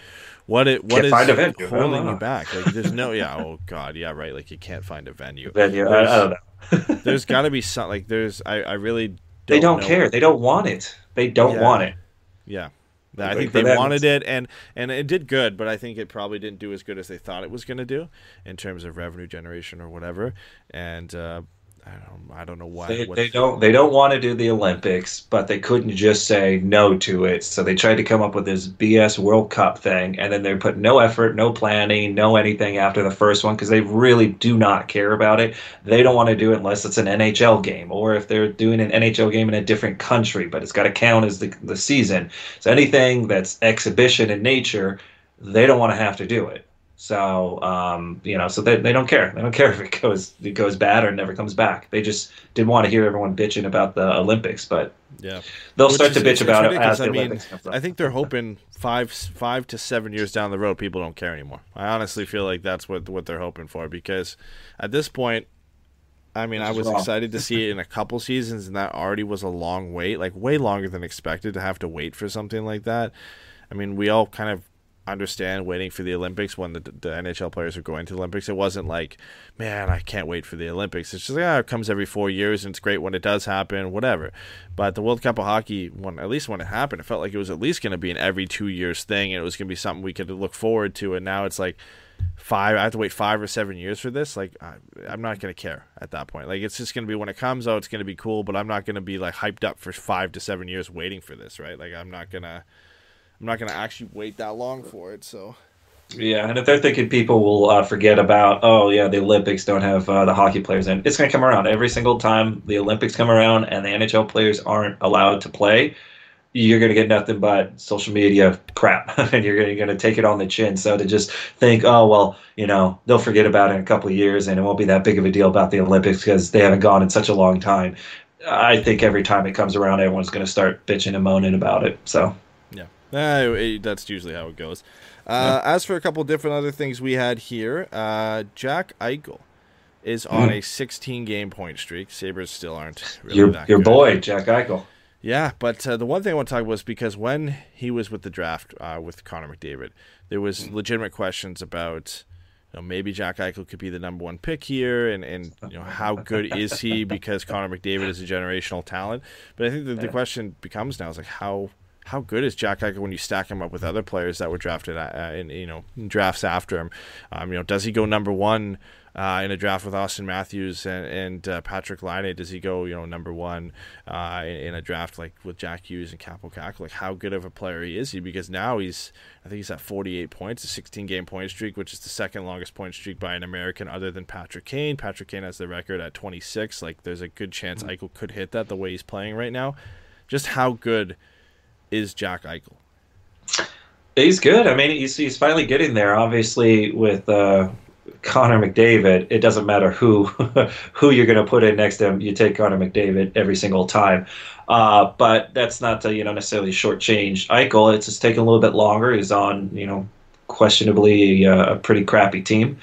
C: what it what is. Holding you back? Like, there's no, yeah, oh god, yeah, right. Like, you can't find a venue.
D: Venue, I, I don't know.
C: There's got to be some like there's I I really don't
D: they don't
C: know.
D: care. They don't want it. They don't
C: Yeah.
D: want it.
C: Yeah. I think they wanted it, and and it did good, but I think it probably didn't do as good as they thought it was going to do in terms of revenue generation or whatever. And uh, I don't, I don't know why.
D: They, they don't they don't want to do the Olympics, but they couldn't just say no to it. So they tried to come up with this BS World Cup thing, and then they put no effort, no planning, no anything after the first one because they really do not care about it. They don't want to do it unless it's an NHL game or if they're doing an NHL game in a different country, but it's got to count as the the season. So anything that's exhibition in nature, they don't want to have to do it. So um, you know, so they, they don't care. They don't care if it goes it goes bad or never comes back. They just didn't want to hear everyone bitching about the Olympics, but
C: yeah.
D: they'll
C: Which
D: start
C: is-
D: to bitch about it as the
C: I mean,
D: Olympics comes up.
C: I think they're hoping five five to seven years down the road, people don't care anymore. I honestly feel like that's what what they're hoping for because at this point, I mean, I was
D: wrong.
C: excited to see it in a couple seasons, and that already was a long wait, like way longer than expected to have to wait for something like that. I mean, we all kind of understand waiting for the Olympics when the, the NHL players are going to the Olympics. It wasn't like, man, I can't wait for the Olympics. It's just like, ah, it comes every four years and it's great when it does happen, whatever. But the World Cup of Hockey, when at least when it happened, it felt like it was at least going to be an every two years thing and it was going to be something we could look forward to. And now it's like five, I have to wait five or seven years for this. Like, I, I'm not going to care at that point. Like, it's just going to be when it comes out, it's going to be cool, but I'm not going to be like hyped up for five to seven years waiting for this, right? Like, I'm not going to. I'm not gonna actually wait that long for it, so
D: Yeah, and if they're thinking people will uh, forget about, oh yeah, the Olympics don't have uh, the hockey players in, it's going to come around every single time the Olympics come around and the NHL players aren't allowed to play. You're going to get nothing but social media crap, and you're going to take it on the chin. So to just think, oh well, you know, they'll forget about it in a couple of years, and it won't be that big of a deal about the Olympics because they haven't gone in such a long time. I think every time it comes around, everyone's going to start bitching and moaning about it. So.
C: Yeah, uh, it- that's usually how it goes. Uh, As for a couple different other things we had here, uh, Jack Eichel is on a 16 game point streak. Sabres still aren't really
D: your
C: that
D: your
C: good.
D: boy Jack Eichel.
C: Yeah, but uh, the one thing I want to talk about is because when he was with the draft uh, with Connor McDavid, there was legitimate questions about you know, maybe Jack Eichel could be the number one pick here, and, and you know how good is he because Connor McDavid is a generational talent. But I think the, the question becomes now is like how how good is Jack Eichel when you stack him up with other players that were drafted uh, in you know in drafts after him? Um, you know, does he go number one? uh, in a draft with Auston Matthews and, and uh, Patrik Laine? Does he go, you know, number one uh, in, in a draft like with Jack Hughes and Kaapo? Like, how good of a player he is he? Because now he's, I think he's at 48 points, a 16 game point streak, which is the second longest point streak by an American other than Patrick Kane. Patrick Kane has the record at 26. Like, there's a good chance Eichel could hit that the way he's playing right now. Just how good is Jack Eichel?
D: He's good. I mean, he's he's finally getting there. Obviously, with uh, Connor McDavid, it doesn't matter who who you're going to put in next to him. You take Connor McDavid every single time. Uh, but that's not to you know necessarily shortchange Eichel. It's just taking a little bit longer. He's on you know questionably a, a pretty crappy team.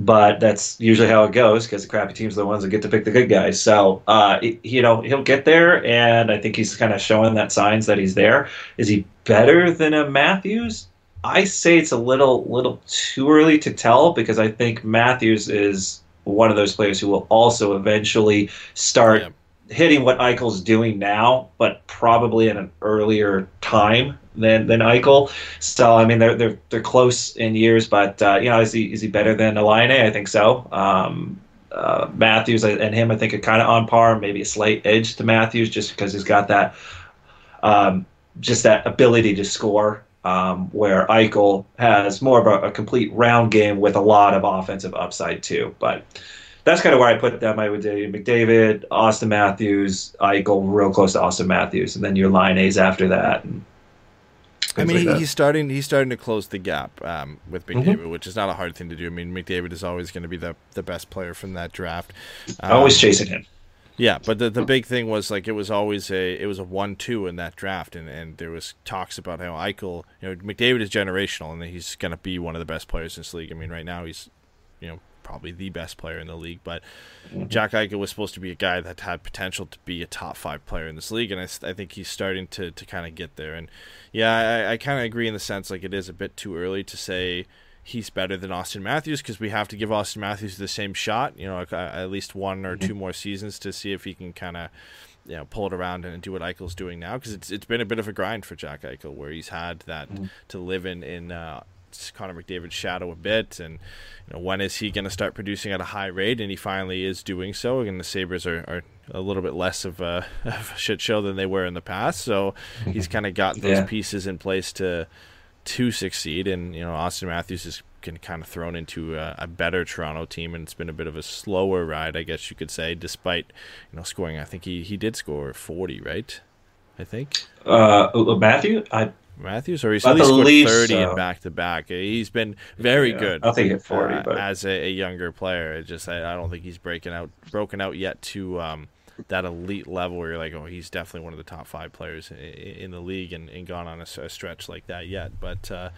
D: But that's usually how it goes because the crappy teams are the ones that get to pick the good guys. So, uh, you know, he'll get there, and I think he's kind of showing that signs that he's there. Is he better than a Matthews? I say it's a little little too early to tell because I think Matthews is one of those players who will also eventually start
C: Yeah.
D: hitting what Eichel's doing now, but probably at an earlier time than than Eichel. So I mean they're they're they're close in years, but uh, you know is he is he better than a Laine? I think so. Um, uh, Matthews and him I think are kind of on par, maybe a slight edge to Matthews just because he's got that um, just that ability to score. um, where Eichel has more of a, a, complete round game with a lot of offensive upside too. But that's kind of where I put them. I would say McDavid, Auston Matthews, Eichel, real close to Auston Matthews, and then your Laines after that.
C: I mean, like he's starting. He's starting to close the gap um, with McDavid, mm-hmm. which is not a hard thing to do. I mean, McDavid is always going to be the the best player from that draft.
D: Um, always chasing him.
C: Yeah, but the the big thing was like it was always a it was a one two in that draft, and, and there was talks about how Eichel, you know, McDavid is generational, and he's going to be one of the best players in this league. I mean, right now he's, you know, probably the best player in the league. But. Jack Eichel was supposed to be a guy that had potential to be a top five player in this league, and I, I think he's starting to to kind of get there. And yeah, I, I kind of agree in the sense like it is a bit too early to say he's better than Auston Matthews because we have to give Auston Matthews the same shot, you know, at least one or two more seasons to see if he can kind of, you know, pull it around and do what Eichel's doing now because it's it's been a bit of a grind for Jack Eichel where he's had that mm-hmm. to live in in uh, Connor McDavid's shadow a bit, and you know when is he going to start producing at a high rate? And he finally is doing so. And the Sabres are, are a little bit less of a, of a shit show than they were in the past, so he's kind of got those yeah. pieces in place to to succeed. And you know, Auston Matthews is kind of thrown into a, a, better Toronto team, and it's been a bit of a slower ride, I guess you could say. Despite you know scoring, I think he he did score forty, right? I think.
D: Uh, Matthew, I.
C: Matthews, or he's at least scored thirty so. in back to back. He's been very yeah, good.
D: I think at forty, uh, but
C: as a, a, younger player, it just I, I, don't think he's breaking out, broken out yet to um, that elite level where you're like, oh, he's definitely one of the top five players in, in the league and, and gone on a, a, stretch like that yet. But uh,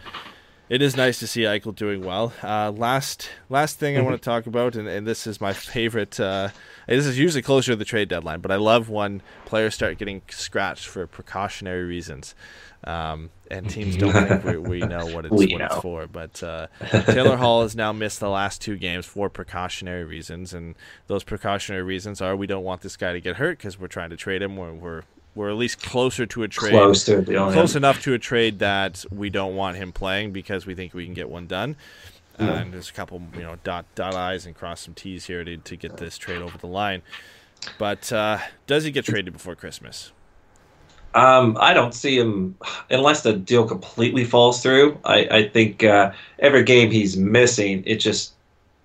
C: it is nice to see Eichel doing well. Uh, last last thing I want to talk about, and, and this is my favorite. Uh, this is usually closer to the trade deadline, but I love when players start getting scratched for precautionary reasons. Um, and teams don't think we, we know what it's, what it's for. But uh, Taylor Hall has now missed the last two games for precautionary reasons, and those precautionary reasons are we don't want this guy to get hurt because we're trying to trade him. We're, we're we're at least closer to a trade,
D: close, to close
C: enough to a trade that we don't want him playing because we think we can get one done. Uh, and there's a couple, you know, dot dot i's and cross some t's here to to get this trade over the line. But uh, does he get traded before Christmas?
D: Um, I don't see him unless the deal completely falls through. I, I think uh, every game he's missing, it just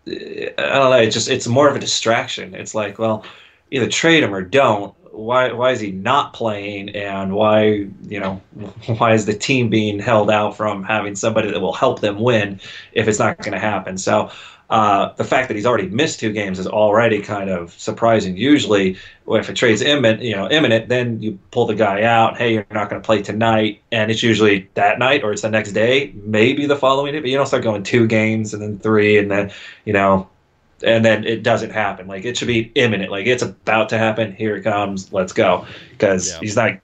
D: I don't know. It just it's more of a distraction. It's like, well, either trade him or don't. Why why is he not playing? And why you know why is the team being held out from having somebody that will help them win if it's not going to happen? So uh, the fact that he's already missed two games is already kind of surprising. Usually, if a trade's imminent, you know, imminent, then you pull the guy out. Hey, you're not going to play tonight, and it's usually that night or it's the next day, maybe the following day. But you don't start going two games and then three, and then you know, and then it doesn't happen. Like it should be imminent. Like it's about to happen. Here it comes. Let's go. Because yeah. he's not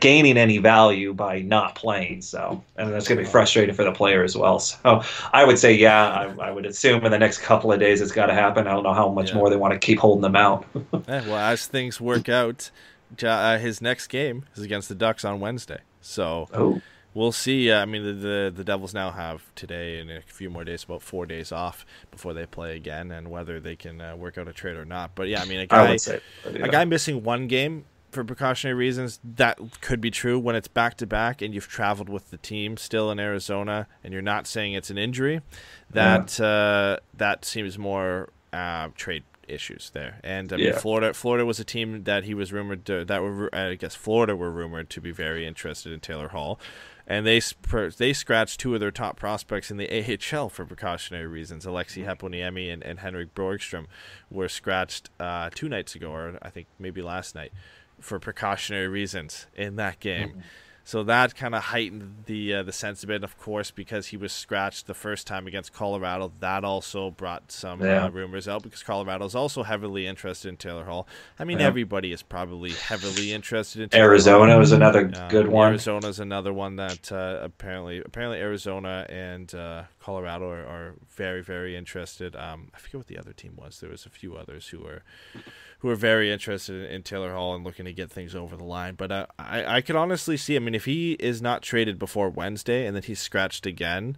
D: gaining any value by not playing. So, and that's going to be frustrating for the player as well. So, I would say, yeah, I, I would assume in the next couple of days it's got to happen. I don't know how much yeah. more they want to keep holding them out.
C: yeah, well, as things work out, uh, his next game is against the Ducks on Wednesday. So, oh. we'll see. Uh, I mean, the, the, the Devils now have today and a few more days, about four days off before they play again, and whether they can uh, work out a trade or not. But yeah, I mean, a guy, say, a guy missing one game for precautionary reasons, that could be true when it's back to back and you've traveled with the team still in Arizona and you're not saying it's an injury. That yeah. uh, that seems more uh, trade issues there. And I mean, yeah. Florida Florida was a team that he was rumored to, that were I guess Florida were rumored to be very interested in Taylor Hall. And they they scratched two of their top prospects in the AHL for precautionary reasons. Aleksi Heponiemi and, and Henrik Borgstrom were scratched uh, two nights ago, or I think maybe last night for precautionary reasons in that game. Mm-hmm. So that kind of heightened the uh, the sense of it. Of course, because he was scratched the first time against Colorado, that also brought some uh, yeah. uh, rumors out because Colorado is also heavily interested in Taylor Hall. I mean, yeah. everybody is probably heavily interested in. Taylor
D: Arizona
C: Hall.
D: was another uh, good one.
C: Arizona is another one that uh, apparently apparently Arizona and uh, Colorado are, are, very very interested. Um, I forget what the other team was. There was a few others who were who are very interested in Taylor Hall and looking to get things over the line. But uh, I, I could honestly see. I mean, if he is not traded before Wednesday and then he's scratched again,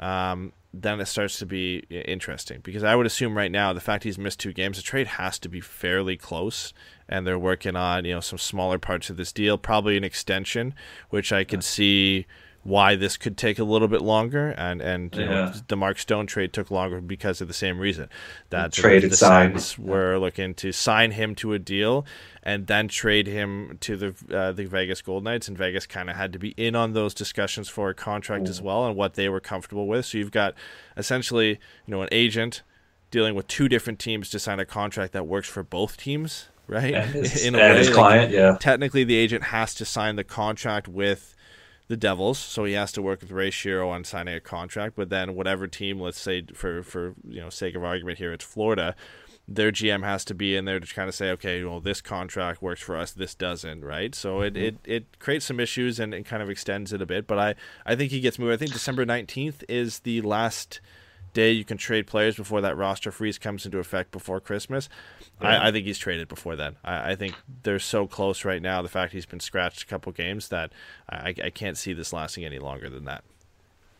C: um, then it starts to be interesting because I would assume right now the fact he's missed two games, the trade has to be fairly close, and they're working on you know some smaller parts of this deal, probably an extension, which I could see why this could take a little bit longer, and and you know, the Mark Stone trade took longer because of the same reason that the,
D: Traded
C: the
D: sign.
C: Sens were looking to sign him to a deal and then trade him to the uh, the Vegas Gold Knights, and Vegas kind of had to be in on those discussions for a contract as well and what they were comfortable with. So you've got essentially you know an agent dealing with two different teams to sign a contract that works for both teams, right?
D: And his,
C: in a way,
D: his
C: like,
D: yeah.
C: technically the agent has to sign the contract with the Devils, so he has to work with Ray Shero on signing a contract. But then whatever team, let's say for for you know sake of argument here, it's Florida. Their GM has to be in there to kind of say, okay, well, this contract works for us, this doesn't, right? So it, mm-hmm. it, it creates some issues and, and kind of extends it a bit. But I, I think he gets moved. I think December 19th is the last day you can trade players before that roster freeze comes into effect before Christmas. I, I think he's traded before then. I, I think they're so close right now. The fact he's been scratched a couple games that I, I can't see this lasting any longer than that.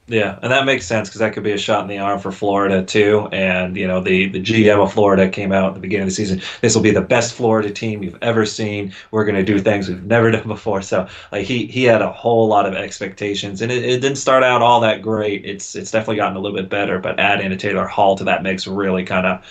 D: Yeah, and that makes sense because that could be a shot in the arm for Florida too. And you know, the the GM of Florida came out at the beginning of the season. This will be the best Florida team you've ever seen. We're going to do things we've never done before. So like he he had a whole lot of expectations, and it, it didn't start out all that great. It's it's definitely gotten a little bit better, but adding a Taylor Hall to that makes really kind of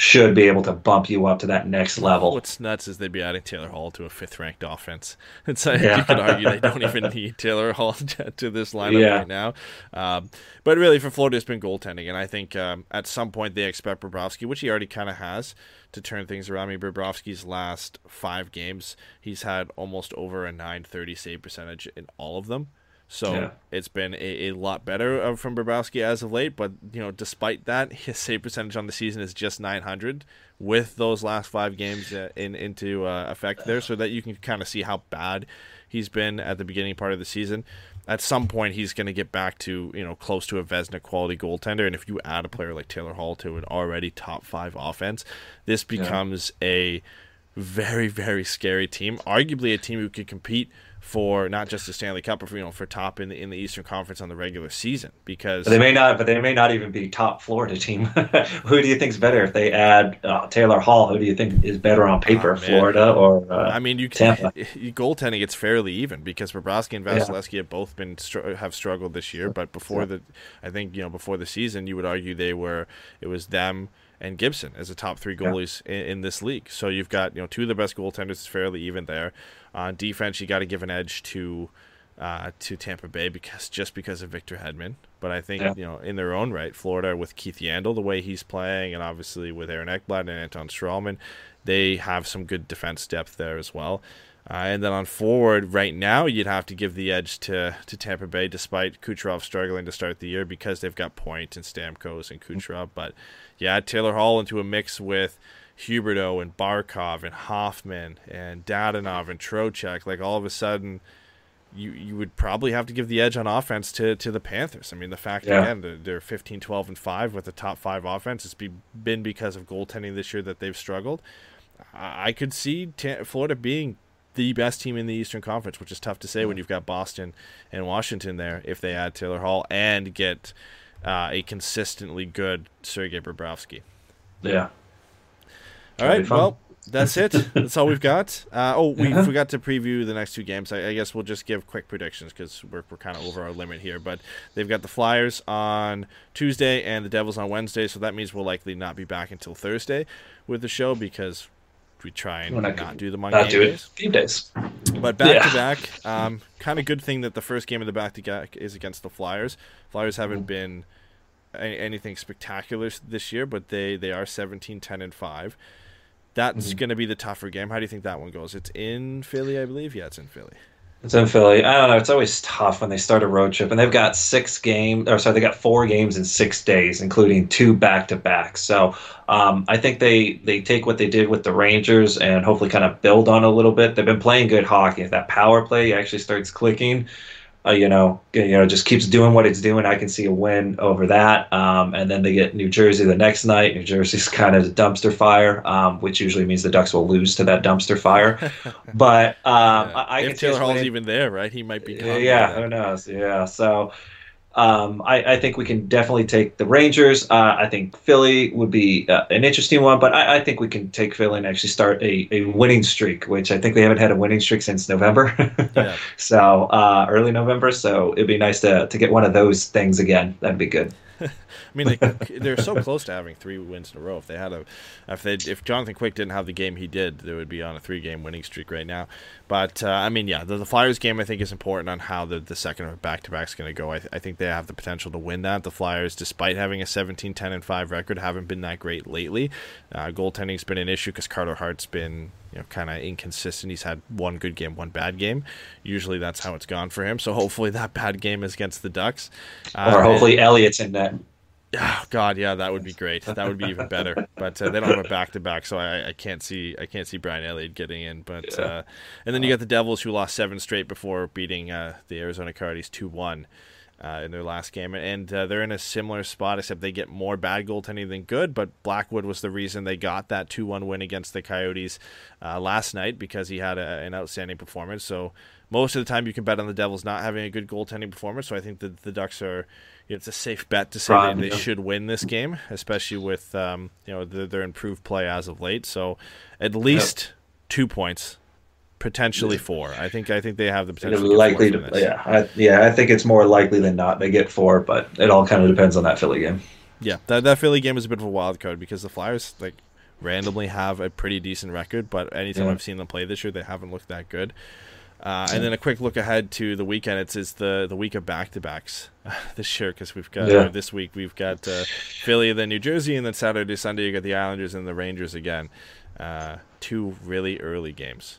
D: should be able to bump you up to that next level.
C: What's nuts is they'd be adding Taylor Hall to a fifth-ranked offense. It's like
D: Yeah.
C: you could argue they don't even need Taylor Hall to to this lineup
D: Yeah.
C: right now. Um, but really, for Florida, it's been goaltending, and I think um, at some point they expect Bobrovsky, which he already kind of has, to turn things around. I mean, Bobrovsky's last five games, he's had almost over a 930 save percentage in all of them. So
D: Yeah.
C: it's been a, a lot better uh, from Bobrovsky as of late. But you know, despite that, his save percentage on the season is just 900 with those last five games uh, in into uh, effect there, so that you can kind of see how bad he's been at the beginning part of the season. At some point, he's going to get back to you know close to a Vezina quality goaltender, and if you add a player like Taylor Hall to an already top five offense, this becomes a very very scary team. Arguably, a team who could compete for not just the Stanley Cup, but for, you know for top in the in the Eastern Conference on the regular season. Because
D: But they may not, but they may not even be top Florida team. Who do you think's better if they add uh, Taylor Hall? Who do you think is better on paper,
C: Oh.
D: Florida or? Uh,
C: I mean, you can
D: Tampa.
C: you- goaltending. It's fairly even because Bobrovsky and
D: Yeah.
C: Vasilevskiy have both been have struggled this year. But before the, I think you know before the season, you would argue they were it was them and Gibson as the top three goalies in, in this league. So you've got you know two of the best goaltenders. It's fairly even there. On defense, you got to give an edge to. Uh, to Tampa Bay because just because of Victor Hedman, but I think
D: Yeah.
C: you know in their own right, Florida with Keith Yandle the way he's playing, and obviously with Aaron Ekblad and Anton Stralman, they have some good defense depth there as well. Uh, and then on forward, right now, you'd have to give the edge to, to Tampa Bay, despite Kucherov struggling to start the year because they've got Point and Stamkos and Kucherov. But yeah, Taylor Hall into a mix with Huberdeau and Barkov and Hoffman and Dadonov and Trocheck. Like all of a sudden, you you would probably have to give the edge on offense to, to the Panthers. I mean, the fact
D: Yeah.
C: again they're, they're 15, 12, and five with the top five offense. It's be, been because of goaltending this year that they've struggled. I could see Florida being the best team in the Eastern Conference, which is tough to say when you've got Boston and Washington there. If they add Taylor Hall and get uh, a consistently good Sergei Bobrovsky.
D: yeah.
C: All right, well, that's it. That's all we've got. Uh, oh, we forgot to preview the next two games. I, I guess we'll just give quick predictions because we're, we're kind of over our limit here. But they've got the Flyers on Tuesday and the Devils on Wednesday, so that means we'll likely not be back until Thursday with the show because we try and not,
D: not-
C: do them on
D: Not
C: game
D: do
C: days.
D: it. Game days.
C: But back
D: Yeah.
C: to back, um, kind of good thing that the first game of the back to back is against the Flyers. Flyers haven't been anything spectacular this year, but they they are 17, 10, and five. That's going to be the tougher game. How do you think that one goes? It's in Philly, I believe. Yeah, it's in Philly.
D: It's in Philly. I don't know. It's always tough when they start a road trip, and they've got six games, or sorry, they got four games in six days, including two back to back. So um, I think they they take what they did with the Rangers and hopefully kind of build on a little bit. They've been playing good hockey. If that power play actually starts clicking, uh, you know, you know, just keeps doing what it's doing, I can see a win over that. Um, and then they get New Jersey the next night. New Jersey's kind of a dumpster fire, um, which usually means the Ducks will lose to that dumpster fire. but um, I, I can
C: if
D: see
C: Taylor Hall's
D: winning-
C: even there, right? He might be.
D: yeah,
C: gone by
D: yeah,
C: then.
D: who knows? Yeah, so um, I, I, think we can definitely take the Rangers. Uh, I think Philly would be uh, an interesting one, but I, I, think we can take Philly and actually start a, a winning streak, which I think we haven't had a winning streak since November. yeah. So uh, early November. So it'd be nice to, to get one of those things again. That'd be good.
C: I mean, they, are so close to having three wins in a row. If they had a, if they, if Jonathan Quick didn't have the game he did, they would be on a three-game winning streak right now. But uh, I mean, yeah, the, the, Flyers game I think is important on how the, the second back-to-back is going to go. I, th- I think they have the potential to win that. The Flyers, despite having a 17 10 and 5 record, haven't been that great lately. Uh, goaltending's been an issue because Carter Hart's been you know kind of inconsistent. He's had one good game, one bad game. Usually that's how it's gone for him. So hopefully that bad game is against the Ducks.
D: Uh, or hopefully Elliott's in that
C: Oh God, yeah, that would be great. That would be even better. But uh, they don't have a back to back, so I, I, can't see I can't see Brian Elliott getting in. But yeah. uh, and then you got the Devils who lost seven straight before beating uh, the Arizona Coyotes two one. Uh, in their last game, and uh, they're in a similar spot, except they get more bad goaltending than good. But Blackwood was the reason they got that two-one win against the Coyotes uh, last night because he had a, an outstanding performance. So most of the time, you can bet on the Devils not having a good goaltending performance. So I think that the Ducks are it's a safe bet to say they, they should win this game, especially with um, you know the, their improved play as of late. So at least yep. two points, potentially four. I think I think they have the potential. To
D: likely to, yeah, I, yeah. I think it's more likely than not they get four, but it all kind of depends on that Philly game.
C: Yeah, that that Philly game is a bit of a wild card because the Flyers like randomly have a pretty decent record, but anytime yeah. I've seen them play this year, they haven't looked that good. Uh, and then a quick look ahead to the weekend. It's, it's the the week of back to backs this year because we've got yeah. this week we've got uh, Philly, then New Jersey, and then Saturday Sunday you got the Islanders and the Rangers again. Uh, two really early games,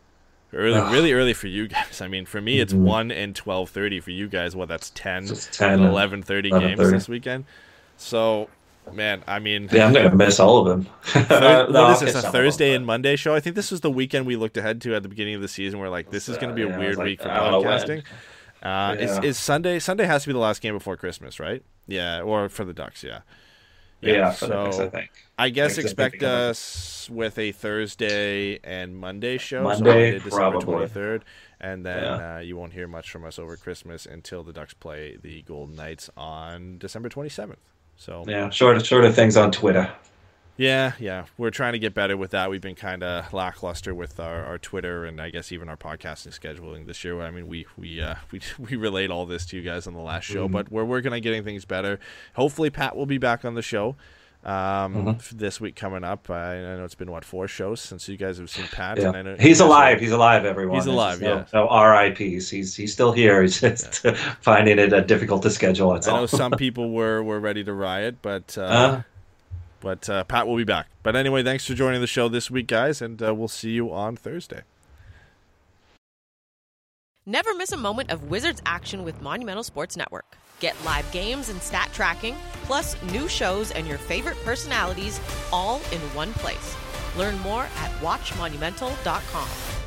C: early really early for you guys. I mean, for me it's mm-hmm. one and twelve thirty. For you guys, well, that's 10, 10 and 11 30 games this weekend. So Man, I mean,
D: yeah, I'm gonna miss all of them.
C: third, no, what is this? A Thursday and Monday show? I think this was the weekend we looked ahead to at the beginning of the season. Where like this is going to be a yeah, weird like, week for podcasting. Uh, yeah. is, is Sunday? Sunday has to be the last game before Christmas, right? Yeah, or for the Ducks, yeah.
D: Yeah, yeah so I, think.
C: I guess expect us with a Thursday and Monday show.
D: Monday, so Monday
C: December twenty third, and then yeah. uh, you won't hear much from us over Christmas until the Ducks play the Golden Knights on December twenty seventh. So
D: yeah, short of short of things on Twitter.
C: Yeah, yeah, we're trying to get better with that. We've been kind of lackluster with our, our Twitter and I guess even our podcasting scheduling this year. I mean, we we uh, we we relayed all this to you guys on the last show, mm-hmm. but we're working on getting things better. Hopefully, Pat will be back on the show um, mm-hmm. this week coming up. I, I, know it's been what four shows since you guys have seen Pat.
D: Yeah. Know, he's alive. He's alive. Everyone.
C: He's alive. yeah.
D: No, RIPS. He's he's still here. He's just yeah. finding it uh, difficult to schedule. That's
C: I
D: all.
C: know some people were were ready to riot, but. Uh, uh but uh, Pat will be back. But anyway, thanks for joining the show this week, guys, and uh, we'll see you on Thursday.
E: Never miss a moment of Wizards action with Monumental Sports Network. Get live games and stat tracking, plus new shows and your favorite personalities all in one place. Learn more at WatchMonumental.com.